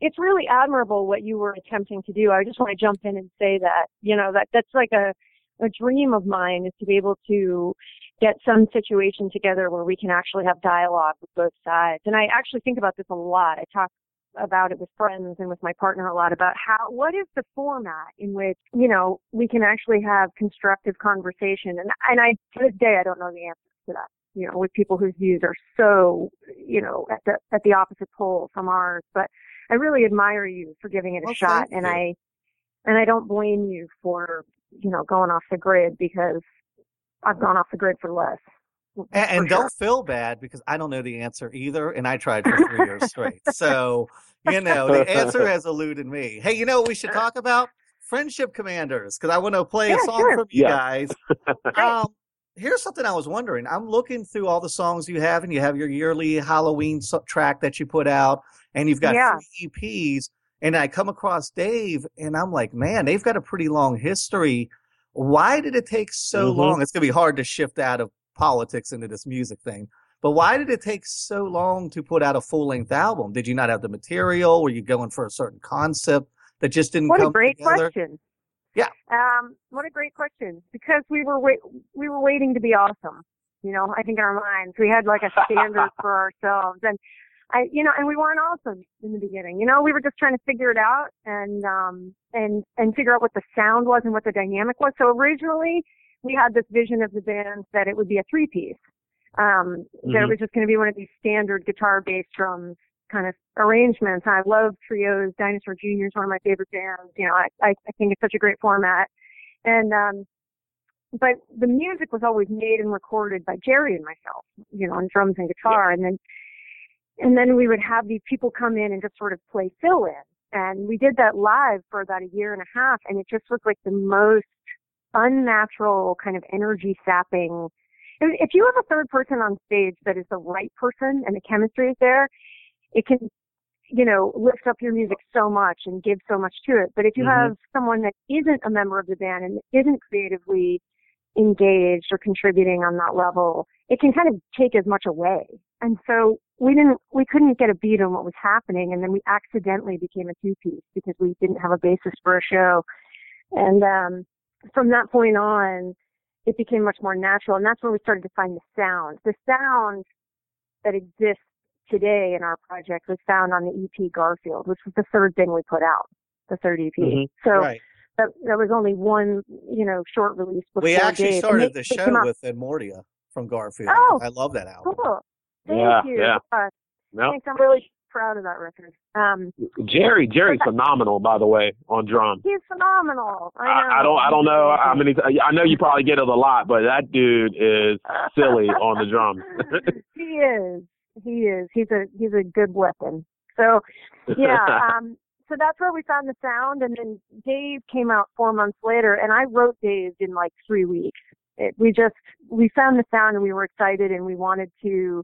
Speaker 4: it's really admirable what you were attempting to do. I just want to jump in and say that, you know, that that's like a, a dream of mine is to be able to get some situation together where we can actually have dialogue with both sides. And I actually think about this a lot. I talk about it with friends and with my partner a lot about how what is the format in which you know we can actually have constructive conversation? And and I to this day I don't know the answer to that you know with people whose views are so you know at the at the opposite pole from ours. But I really admire you for giving it a
Speaker 1: Well,
Speaker 4: shot and
Speaker 1: you.
Speaker 4: I and I don't blame you for you know going off the grid because I've gone off the grid for less
Speaker 1: And, and
Speaker 4: sure.
Speaker 1: don't feel bad because I don't know the answer either, and I tried for three years straight. So, you know, the answer has eluded me. Hey, you know what we should talk about? Friendship Commanders, because I want to play a song
Speaker 4: sure.
Speaker 1: from you
Speaker 2: Yeah.
Speaker 1: guys. Um, here's something I was wondering. I'm looking through all the songs you have, and you have your yearly Halloween track that you put out, and you've got
Speaker 4: Yeah.
Speaker 1: three EPs. And I come across Dave, and I'm like, man, they've got a pretty long history. Why did it take so
Speaker 2: Mhm.
Speaker 1: long? It's gonna be hard to shift out of politics into this music thing. But why did it take so long to put out a full length album? Did you not have the material? Were you going for a certain concept that just didn't
Speaker 4: What
Speaker 1: come
Speaker 4: a great
Speaker 1: together?
Speaker 4: question.
Speaker 1: Yeah.
Speaker 4: Um, what a great question. Because we were wait, we were waiting to be awesome. You know, I think in our minds we had like a standard for ourselves, and I, you know, and we weren't awesome in the beginning. You know, we were just trying to figure it out and um and and figure out what the sound was and what the dynamic was. So originally we had this vision of the band that it would be a three piece. Um, that it was just going to be one of these standard guitar, bass, drums kind of arrangements. I love trios. Dinosaur Jr. is one of my favorite bands. You know, I, I, I think it's such a great format. And, um, but the music was always made and recorded by Jerry and myself, you know, on drums and guitar. And then, and then we would have these people come in and just sort of play fill in. And we did that live for about a year and a half. And it just was like the most unnatural kind of energy sapping. If you have a third person on stage that is the right person and the chemistry is there, it can, you know, lift up your music so much and give so much to it. But if you
Speaker 2: Mhm.
Speaker 4: have someone that isn't a member of the band and isn't creatively engaged or contributing on that level, it can kind of take as much away. And so we didn't, we couldn't get a beat on what was happening. And then we accidentally became a two piece because we didn't have a basis for a show. And, um, from that point on, it became much more natural. And that's where we started to find the sound, the sound that exists today in our project was found on the EP Garfield, which was the third thing we put out, the third EP.
Speaker 2: Mhm.
Speaker 4: So
Speaker 1: right.
Speaker 4: that, that was only one, you know, short release before
Speaker 1: We actually
Speaker 4: Dave.
Speaker 1: Started
Speaker 4: they-
Speaker 1: the show with Edmortia from Garfield.
Speaker 4: Oh.
Speaker 1: I love that album.
Speaker 4: Cool. Thank
Speaker 2: Yeah,
Speaker 4: you.
Speaker 2: yeah.
Speaker 4: Uh,
Speaker 2: No,
Speaker 4: Thanks. I'm really proud of that record. Um,
Speaker 2: Jerry, Jerry's phenomenal, by the way, on drums.
Speaker 4: he's phenomenal. I.
Speaker 2: I, I don't, I don't know how many. I know you probably get it a lot, but that dude is silly on the drums.
Speaker 4: he is. He is. He's a he's a good weapon. So yeah. um, so that's where we found the sound, and then Dave came out four months later, and I wrote Dave in like three weeks. It, we just we found the sound, and we were excited, and we wanted to.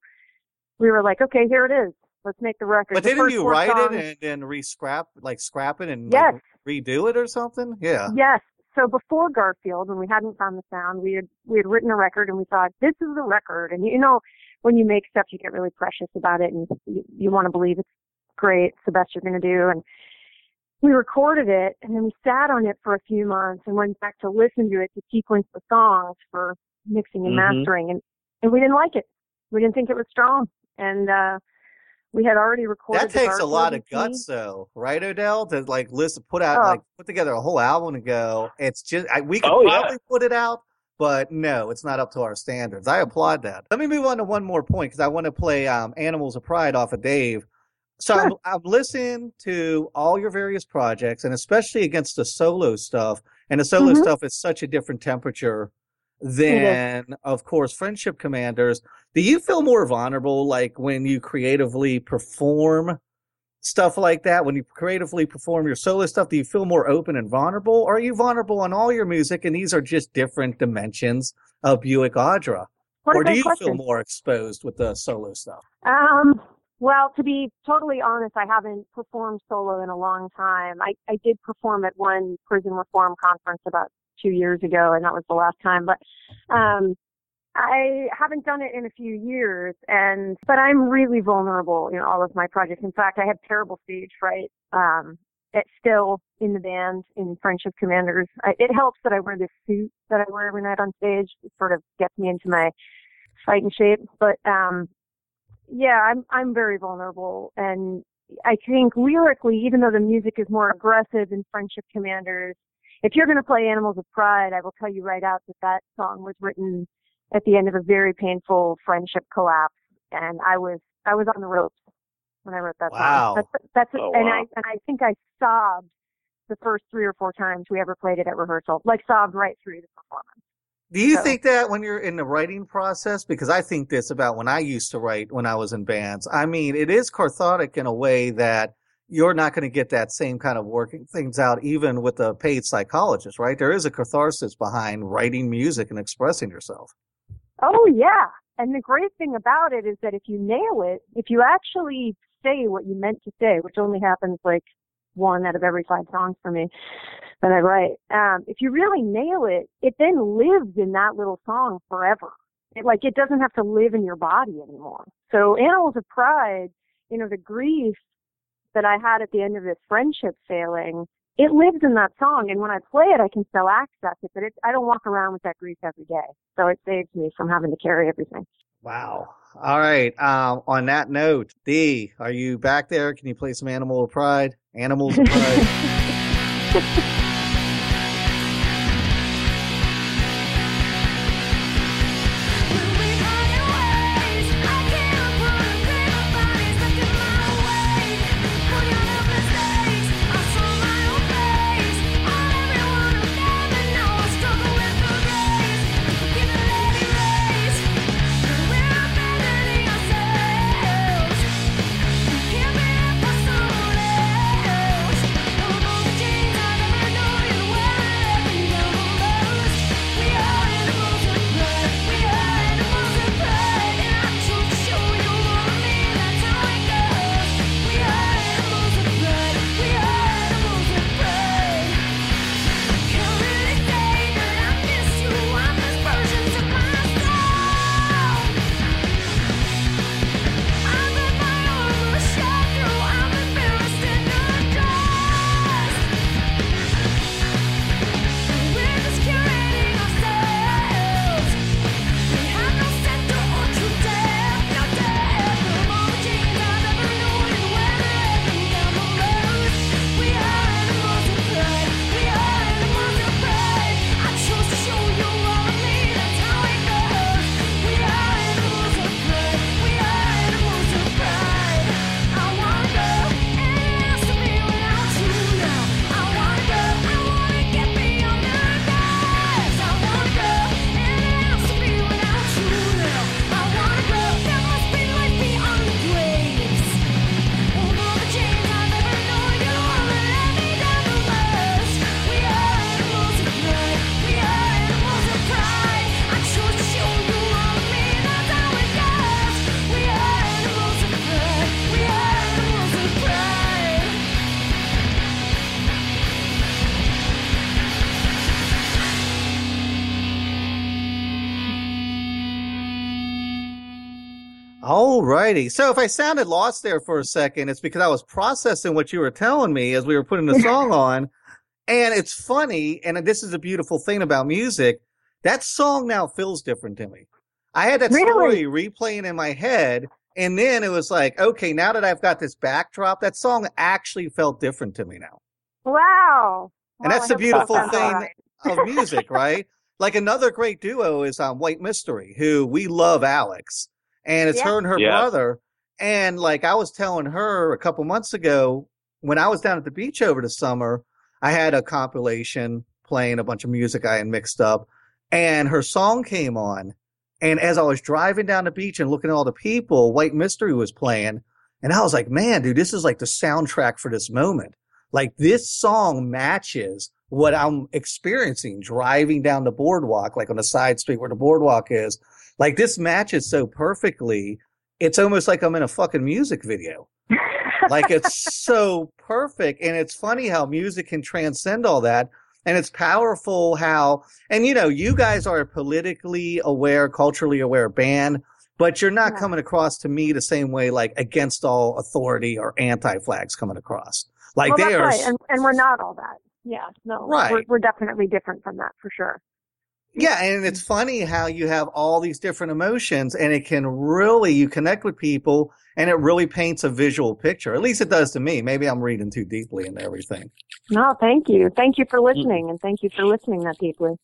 Speaker 4: We were like, okay, here it is. Let's make the record.
Speaker 1: But
Speaker 4: The
Speaker 1: didn't you write
Speaker 4: songs-
Speaker 1: it and then re-scrap, like scrap it and
Speaker 4: Yes.
Speaker 1: like, redo it or something? Yeah.
Speaker 4: Yes. So before Garfield, when we hadn't found the sound, we had we had written a record and we thought this is the record. And you know, when you make stuff, you get really precious about it, and you, you want to believe it's great, it's the best you're going to do. And we recorded it, and then we sat on it for a few months and went back to listen to it to sequence the songs for mixing and
Speaker 2: Mhm.
Speaker 4: mastering, and and we didn't like it. We didn't think it was strong, and uh we had already recorded.
Speaker 1: That
Speaker 4: the
Speaker 1: takes a lot of
Speaker 4: EP.
Speaker 1: guts, though, right, Odell? To like listen, put out,
Speaker 4: Oh.
Speaker 1: like put together a whole album and go. It's just I, we could
Speaker 2: Oh, yeah.
Speaker 1: probably put it out, but no, it's not up to our standards. I applaud that. Let me move on to one more point because I want to play um, "Animals of Pride" off of Dave. So I'm,
Speaker 4: Sure.
Speaker 1: I'm listening to all your various projects, and especially against the solo stuff. And the solo
Speaker 4: Mhm.
Speaker 1: stuff is such a different temperature than, of course, Friendship Commanders. Do you feel more vulnerable, like when you creatively perform stuff like that? When you creatively perform your solo stuff, do you feel more open and vulnerable? Or are you vulnerable on all your music, and these are just different dimensions of Buick Audra?
Speaker 4: What
Speaker 1: or do you
Speaker 4: question.
Speaker 1: feel more exposed with the solo stuff?
Speaker 4: Um, well, to be totally honest, I haven't performed solo in a long time. I, I did perform at one prison reform conference about two years ago, and that was the last time. But um, I haven't done it in a few years, and but I'm really vulnerable in all of my projects. In fact, I have terrible stage fright. Um, it's still in the band in Friendship Commanders. I, it helps that I wear this suit that I wear every night on stage. It sort of gets me into my fighting shape. But um, yeah, I'm I'm very vulnerable, and I think lyrically, even though the music is more aggressive in Friendship Commanders, if you're going to play Animals of Pride, I will tell you right out that that song was written at the end of a very painful friendship collapse, and I was I was on the ropes when I wrote that
Speaker 1: Wow.
Speaker 4: song. That's, that's
Speaker 2: Oh,
Speaker 4: and
Speaker 2: wow.
Speaker 4: I and I think I sobbed the first three or four times we ever played it at rehearsal, like sobbed right through the performance.
Speaker 1: Do you
Speaker 4: So-
Speaker 1: think that when you're in the writing process? Because I think this about when I used to write when I was in bands. I mean, it is cathartic in a way that you're not going to get that same kind of working things out even with a paid psychologist, right? There is a catharsis behind writing music and expressing yourself.
Speaker 4: Oh yeah. And the great thing about it is that if you nail it, if you actually say what you meant to say, which only happens like one out of every five songs for me that I write, um, if you really nail it, it then lives in that little song forever. It, like it doesn't have to live in your body anymore. So Animals of Pride, you know, the grief that I had at the end of this friendship failing, it lives in that song. And when I play it, I can still access it, but it, I don't walk around with that grief every day. So it saves me from having to carry everything.
Speaker 1: Wow. All right. Um, on that note, Dee, are you back there? Can you play some Animal of Pride? Animals of Pride. Alrighty. So if I sounded lost there for a second, it's because I was processing what you were telling me as we were putting the song on. And it's funny, and this is a beautiful thing about music. That song now feels different to me. I had that
Speaker 4: Really?
Speaker 1: story replaying in my head, and then it was like, okay, now that I've got this backdrop, that song actually felt different to me now.
Speaker 4: Wow.
Speaker 1: And that's the
Speaker 4: hope that
Speaker 1: beautiful thing.
Speaker 4: right.
Speaker 1: of music, right? Like another great duo is um, White Mystery, who we love Alex, and it's
Speaker 4: Yeah.
Speaker 1: her and her
Speaker 2: Yeah.
Speaker 1: brother. And like I was telling her a couple months ago, when I was down at the beach over the summer, I had a compilation playing a bunch of music I had mixed up, and her song came on. And as I was driving down the beach and looking at all the people, White Mystery was playing, and I was like, man, dude, this is like the soundtrack for this moment. Like this song matches what I'm experiencing driving down the boardwalk, like on the side street where the boardwalk is. Like this matches so perfectly. It's almost like I'm in a fucking music video. Like it's so perfect. And it's funny how music can transcend all that. And it's powerful how, and you know, you guys are a politically aware, culturally aware band, but you're not
Speaker 4: Yeah.
Speaker 1: coming across to me the same way, like against all authority or anti flags coming across. Like
Speaker 4: well,
Speaker 1: they are
Speaker 4: right, and, and we're not all that. Yeah, no,
Speaker 1: Right.
Speaker 4: We're, we're definitely different from that for sure.
Speaker 1: Yeah, and it's funny how you have all these different emotions and it can really you connect with people and it really paints a visual picture. At least it does to me. Maybe I'm reading too deeply into everything.
Speaker 4: No, thank you, thank you for listening, and thank you for listening that deeply.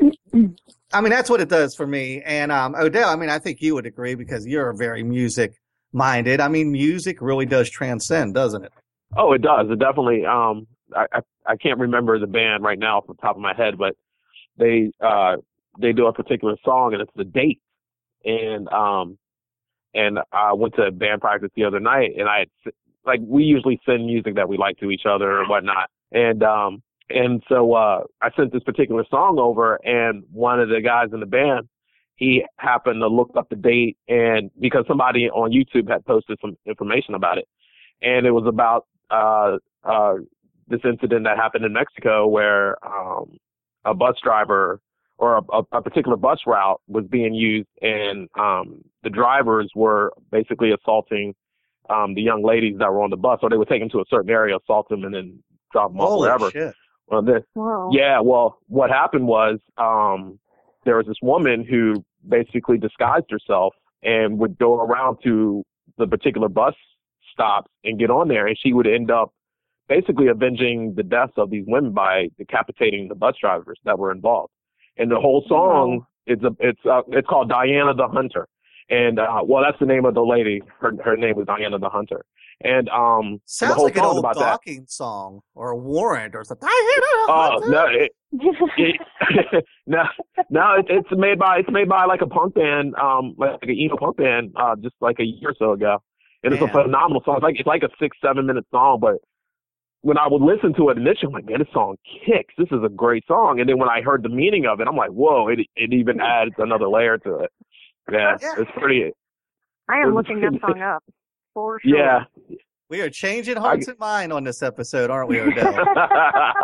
Speaker 1: I mean, that's what it does for me. And um Odell, I mean, I think you would agree because you're very music minded. I mean, music really does transcend, doesn't it?
Speaker 2: Oh, it does. It definitely. Um, I, I I can't remember the band right now off the top of my head, but they uh they do a particular song and it's the date. And um, and I went to band practice the other night and I had like we usually send music that we like to each other or whatnot. And um and so uh I sent this particular song over and one of the guys in the band he happened to look up the date and because somebody on YouTube had posted some information about it and it was about uh uh this incident that happened in Mexico where um a bus driver or a, a, a particular bus route was being used and um the drivers were basically assaulting um the young ladies that were on the bus or they would take them to a certain area assault them and then drop them off
Speaker 1: Holy
Speaker 2: wherever
Speaker 1: shit.
Speaker 2: well, this
Speaker 4: Whoa.
Speaker 2: yeah, well, what happened was um, there was this woman who basically disguised herself and would go around to the particular bus stops and get on there, and she would end up basically avenging the deaths of these women by decapitating the bus drivers that were involved. And the whole song it's a it's uh, it's called Diana the Hunter, and uh, well, that's the name of the lady. Her her name was Diana the Hunter, and um,
Speaker 1: Sounds like an old
Speaker 2: that.
Speaker 1: Dokken's song or a warrant or something.
Speaker 2: Oh no, it, it, no, no, it, it's made by it's made by like a punk band, um, like an emo punk band, uh, just like a year or so ago, and it's a phenomenal song. It's like it's like a six seven minute song, but when I would listen to it initially, I'm like, man, this song kicks. This is a great song. And then when I heard the meaning of it, I'm like, whoa, it it even adds another layer to it. Yeah,
Speaker 1: Yeah.
Speaker 2: it's pretty.
Speaker 4: I am looking that song up for sure.
Speaker 2: Yeah.
Speaker 1: We are changing hearts and mind on this episode, aren't we, Odell?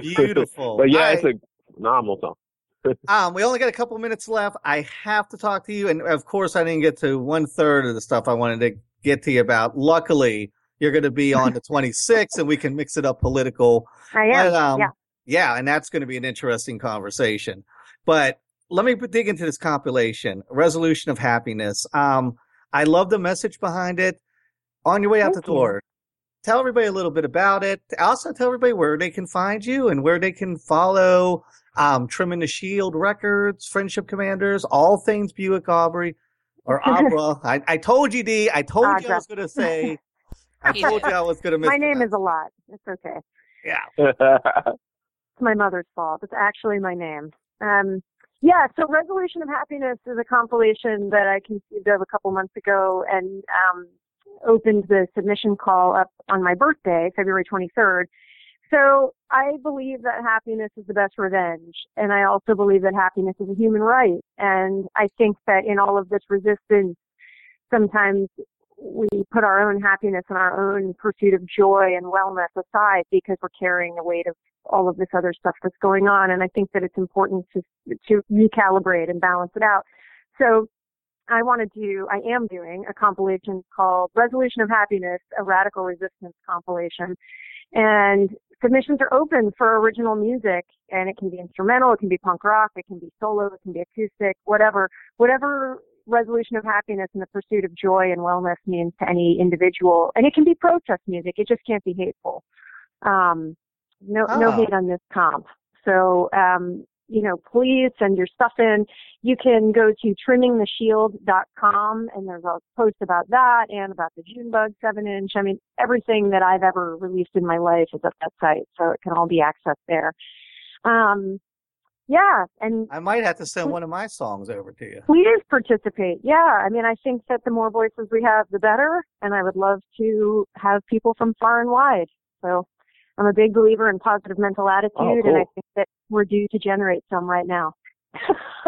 Speaker 1: Beautiful.
Speaker 2: but yeah,
Speaker 1: I-
Speaker 2: it's a phenomenal song.
Speaker 1: Um, we only got a couple minutes left. I have to talk to you, and of course, I didn't get to one third of the stuff I wanted to get to you about. Luckily, you're going to be on the 26th, and we can mix it up political.
Speaker 4: I am.
Speaker 1: But, um,
Speaker 4: yeah.
Speaker 1: yeah, and that's going to be an interesting conversation. But let me dig into this compilation, Resolution of Happiness. Um, I love the message behind it. On your way out
Speaker 4: Thank
Speaker 1: the
Speaker 4: you.
Speaker 1: door, tell everybody a little bit about it. Also, tell everybody where they can find you and where they can follow um, Trimming the Shield Records, Friendship Commanders, all things Buick Aubrey or Abra. I, I told you, D. I told you I was going to say. I told you I was going to miss.
Speaker 4: My name
Speaker 1: it.
Speaker 4: is a lot. It's okay.
Speaker 1: Yeah.
Speaker 4: It's my mother's fault. It's actually my name. Um, yeah, so Resolution of Happiness is a compilation that I conceived of a couple months ago and um, opened the submission call up on my birthday, February 23rd. So I believe that happiness is the best revenge. And I also believe that happiness is a human right. And I think that in all of this resistance, sometimes we put our own happiness and our own pursuit of joy and wellness aside because we're carrying the weight of all of this other stuff that's going on. And I think that it's important to to recalibrate and balance it out. So I want to do, I am doing a compilation called Resolution of Happiness, a Radical Resistance compilation. And submissions are open for original music and it can be instrumental, it can be punk rock, it can be solo, it can be acoustic, whatever, whatever resolution of happiness and the pursuit of joy and wellness means to any individual. And it can be protest music. It just can't be hateful. Um, no,
Speaker 1: Oh.
Speaker 4: no hate on this comp. So, um, you know, please send your stuff in. You can go to trimmingtheshield.com and there's a post about that and about the Junebug 7 inch. I mean, everything that I've ever released in my life is at that site, so it can all be accessed there. Um, yeah, and
Speaker 1: I might have to send one of my songs over to you.
Speaker 4: please participate. Yeah, I mean, I think that the more voices we have, the better, and I would love to have people from far and wide. So I'm a big believer in positive mental oh, attitude,
Speaker 2: Oh,
Speaker 4: and I think that we're due to generate some right now.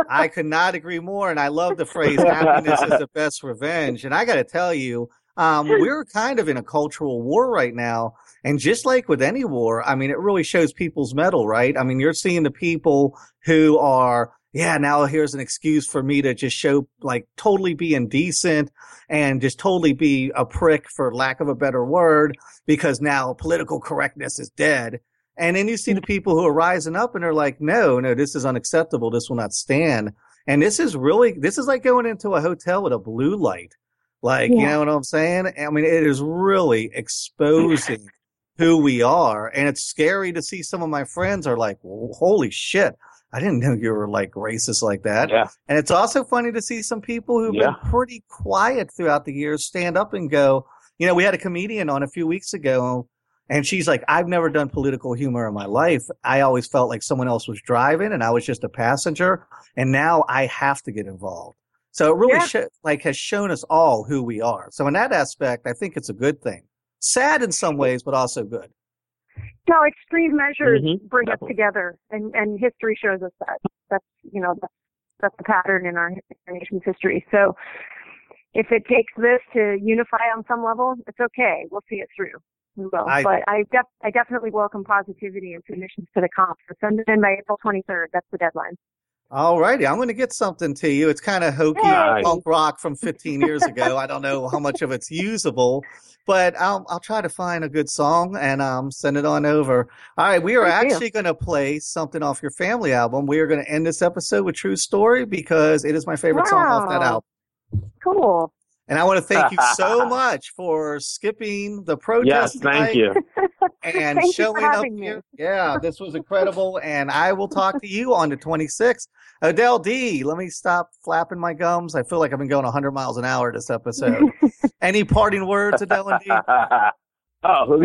Speaker 1: I could not agree more, and I love the phrase "happiness is the best revenge." And I got to tell you, um, we're kind of in a cultural war right now, and just like with any war, I mean, it really shows people's metal, right? I mean, you're seeing the people who are, yeah, now here's an excuse for me to just show, like, totally be indecent and just totally be a prick, for lack of a better word, because now political correctness is dead. And then you see the people who are rising up and they're like, no, no, this is unacceptable. This will not stand. And this is really, this is like going into a hotel with a blue light. Like, you know what I'm saying? I mean, it is really exposing who we are. And it's scary to see some of my friends are like, holy shit. I didn't know you were like racist like that.
Speaker 2: Yeah.
Speaker 1: And it's also funny to see some people who've
Speaker 2: Yeah.
Speaker 1: been pretty quiet throughout the years stand up and go, you know, we had a comedian on a few weeks ago and she's like, I've never done political humor in my life. I always felt like someone else was driving and I was just a passenger. And now I have to get involved. So it really
Speaker 4: Yeah.
Speaker 1: sho- like has shown us all who we are. So in that aspect, I think it's a good thing. Sad in some ways, but also good.
Speaker 4: No, extreme measures
Speaker 2: Mhm,
Speaker 4: bring us together, and and history shows us that. That's you know that's that's the pattern in our, our nation's history. So, if it takes this to unify on some level, it's okay. We'll see it through. We will.
Speaker 1: I-
Speaker 4: but I def- I definitely welcome positivity and submissions to the comp. So send it in by April 23rd. That's the deadline.
Speaker 1: All righty. I'm going to get something to you. It's kind of hokey
Speaker 4: Yay.
Speaker 1: punk rock from 15 years ago. I don't know how much of it's usable, but I'll, I'll try to find a good song and um, send it on over. All right. We are
Speaker 4: Thank you.
Speaker 1: actually going to play something off your family album. We are going to end this episode with True Story because it is my favorite song off that album.
Speaker 4: Cool.
Speaker 1: And I want to thank you so much for skipping the protest.
Speaker 2: Yes, thank you.
Speaker 1: and
Speaker 4: Thank you
Speaker 1: showing up
Speaker 4: me.
Speaker 1: here. Yeah, this was incredible. and I will talk to you on the 26th. Odell D, let me stop flapping my gums. I feel like I've been going 100 miles an hour this episode. Any parting words, Odell and D?
Speaker 2: oh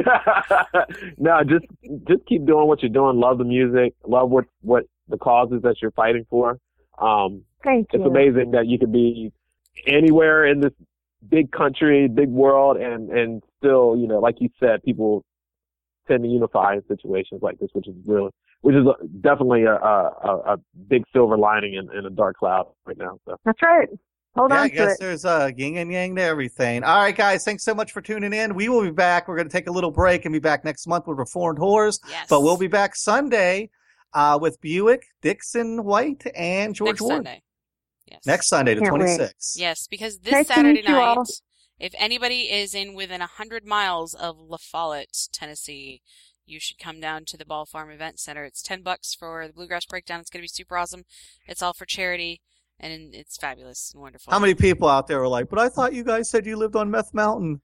Speaker 2: no, just just keep doing what you're doing. Love the music. Love what what the causes that you're fighting for. Um,
Speaker 4: Thank
Speaker 2: it's amazing that you could be anywhere in this big country, big world, and and still, you know, like you said, people tend to unify in situations like this, which is really, which is definitely a a, a- a big silver lining in, in a dark cloud right now. So
Speaker 4: That's right. Hold
Speaker 1: yeah,
Speaker 4: on
Speaker 1: I
Speaker 4: to
Speaker 1: guess
Speaker 4: it.
Speaker 1: there's a yin and yang to everything. All right, guys, thanks so much for tuning in. We will be back. We're going to take a little break and be back next month with Reformed Whores,
Speaker 3: Yes.
Speaker 1: but we'll be back Sunday uh, with Buick, Dixon White, and George
Speaker 3: next
Speaker 1: Ward.
Speaker 3: Sunday. Yes.
Speaker 1: Next Sunday, the
Speaker 4: Can't wait.
Speaker 1: 26th.
Speaker 3: Yes, because this
Speaker 4: Nice to
Speaker 3: Saturday
Speaker 4: meet you
Speaker 3: night,
Speaker 4: all.
Speaker 3: if anybody is in within a hundred miles of La Follette, Tennessee, you should come down to the Ball Farm Event Center. It's ten bucks for the Bluegrass Breakdown. It's going to be super awesome. It's all for charity, and it's fabulous and wonderful.
Speaker 1: How many people out there are like, but I thought you guys said you lived on Meth Mountain?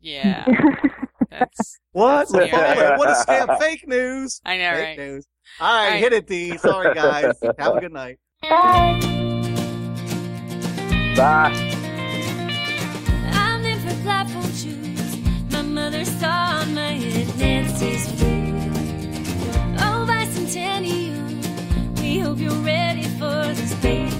Speaker 3: Yeah, that's.
Speaker 1: What?
Speaker 3: That's weird.
Speaker 1: what a scam. Fake news.
Speaker 3: I know,
Speaker 1: Fake
Speaker 3: right?
Speaker 1: news. All right,
Speaker 3: All right.
Speaker 1: hit it, D. Sorry, guys. Have a good night.
Speaker 4: Bye.
Speaker 2: Bye.
Speaker 5: Oh, hope you're ready for this baby's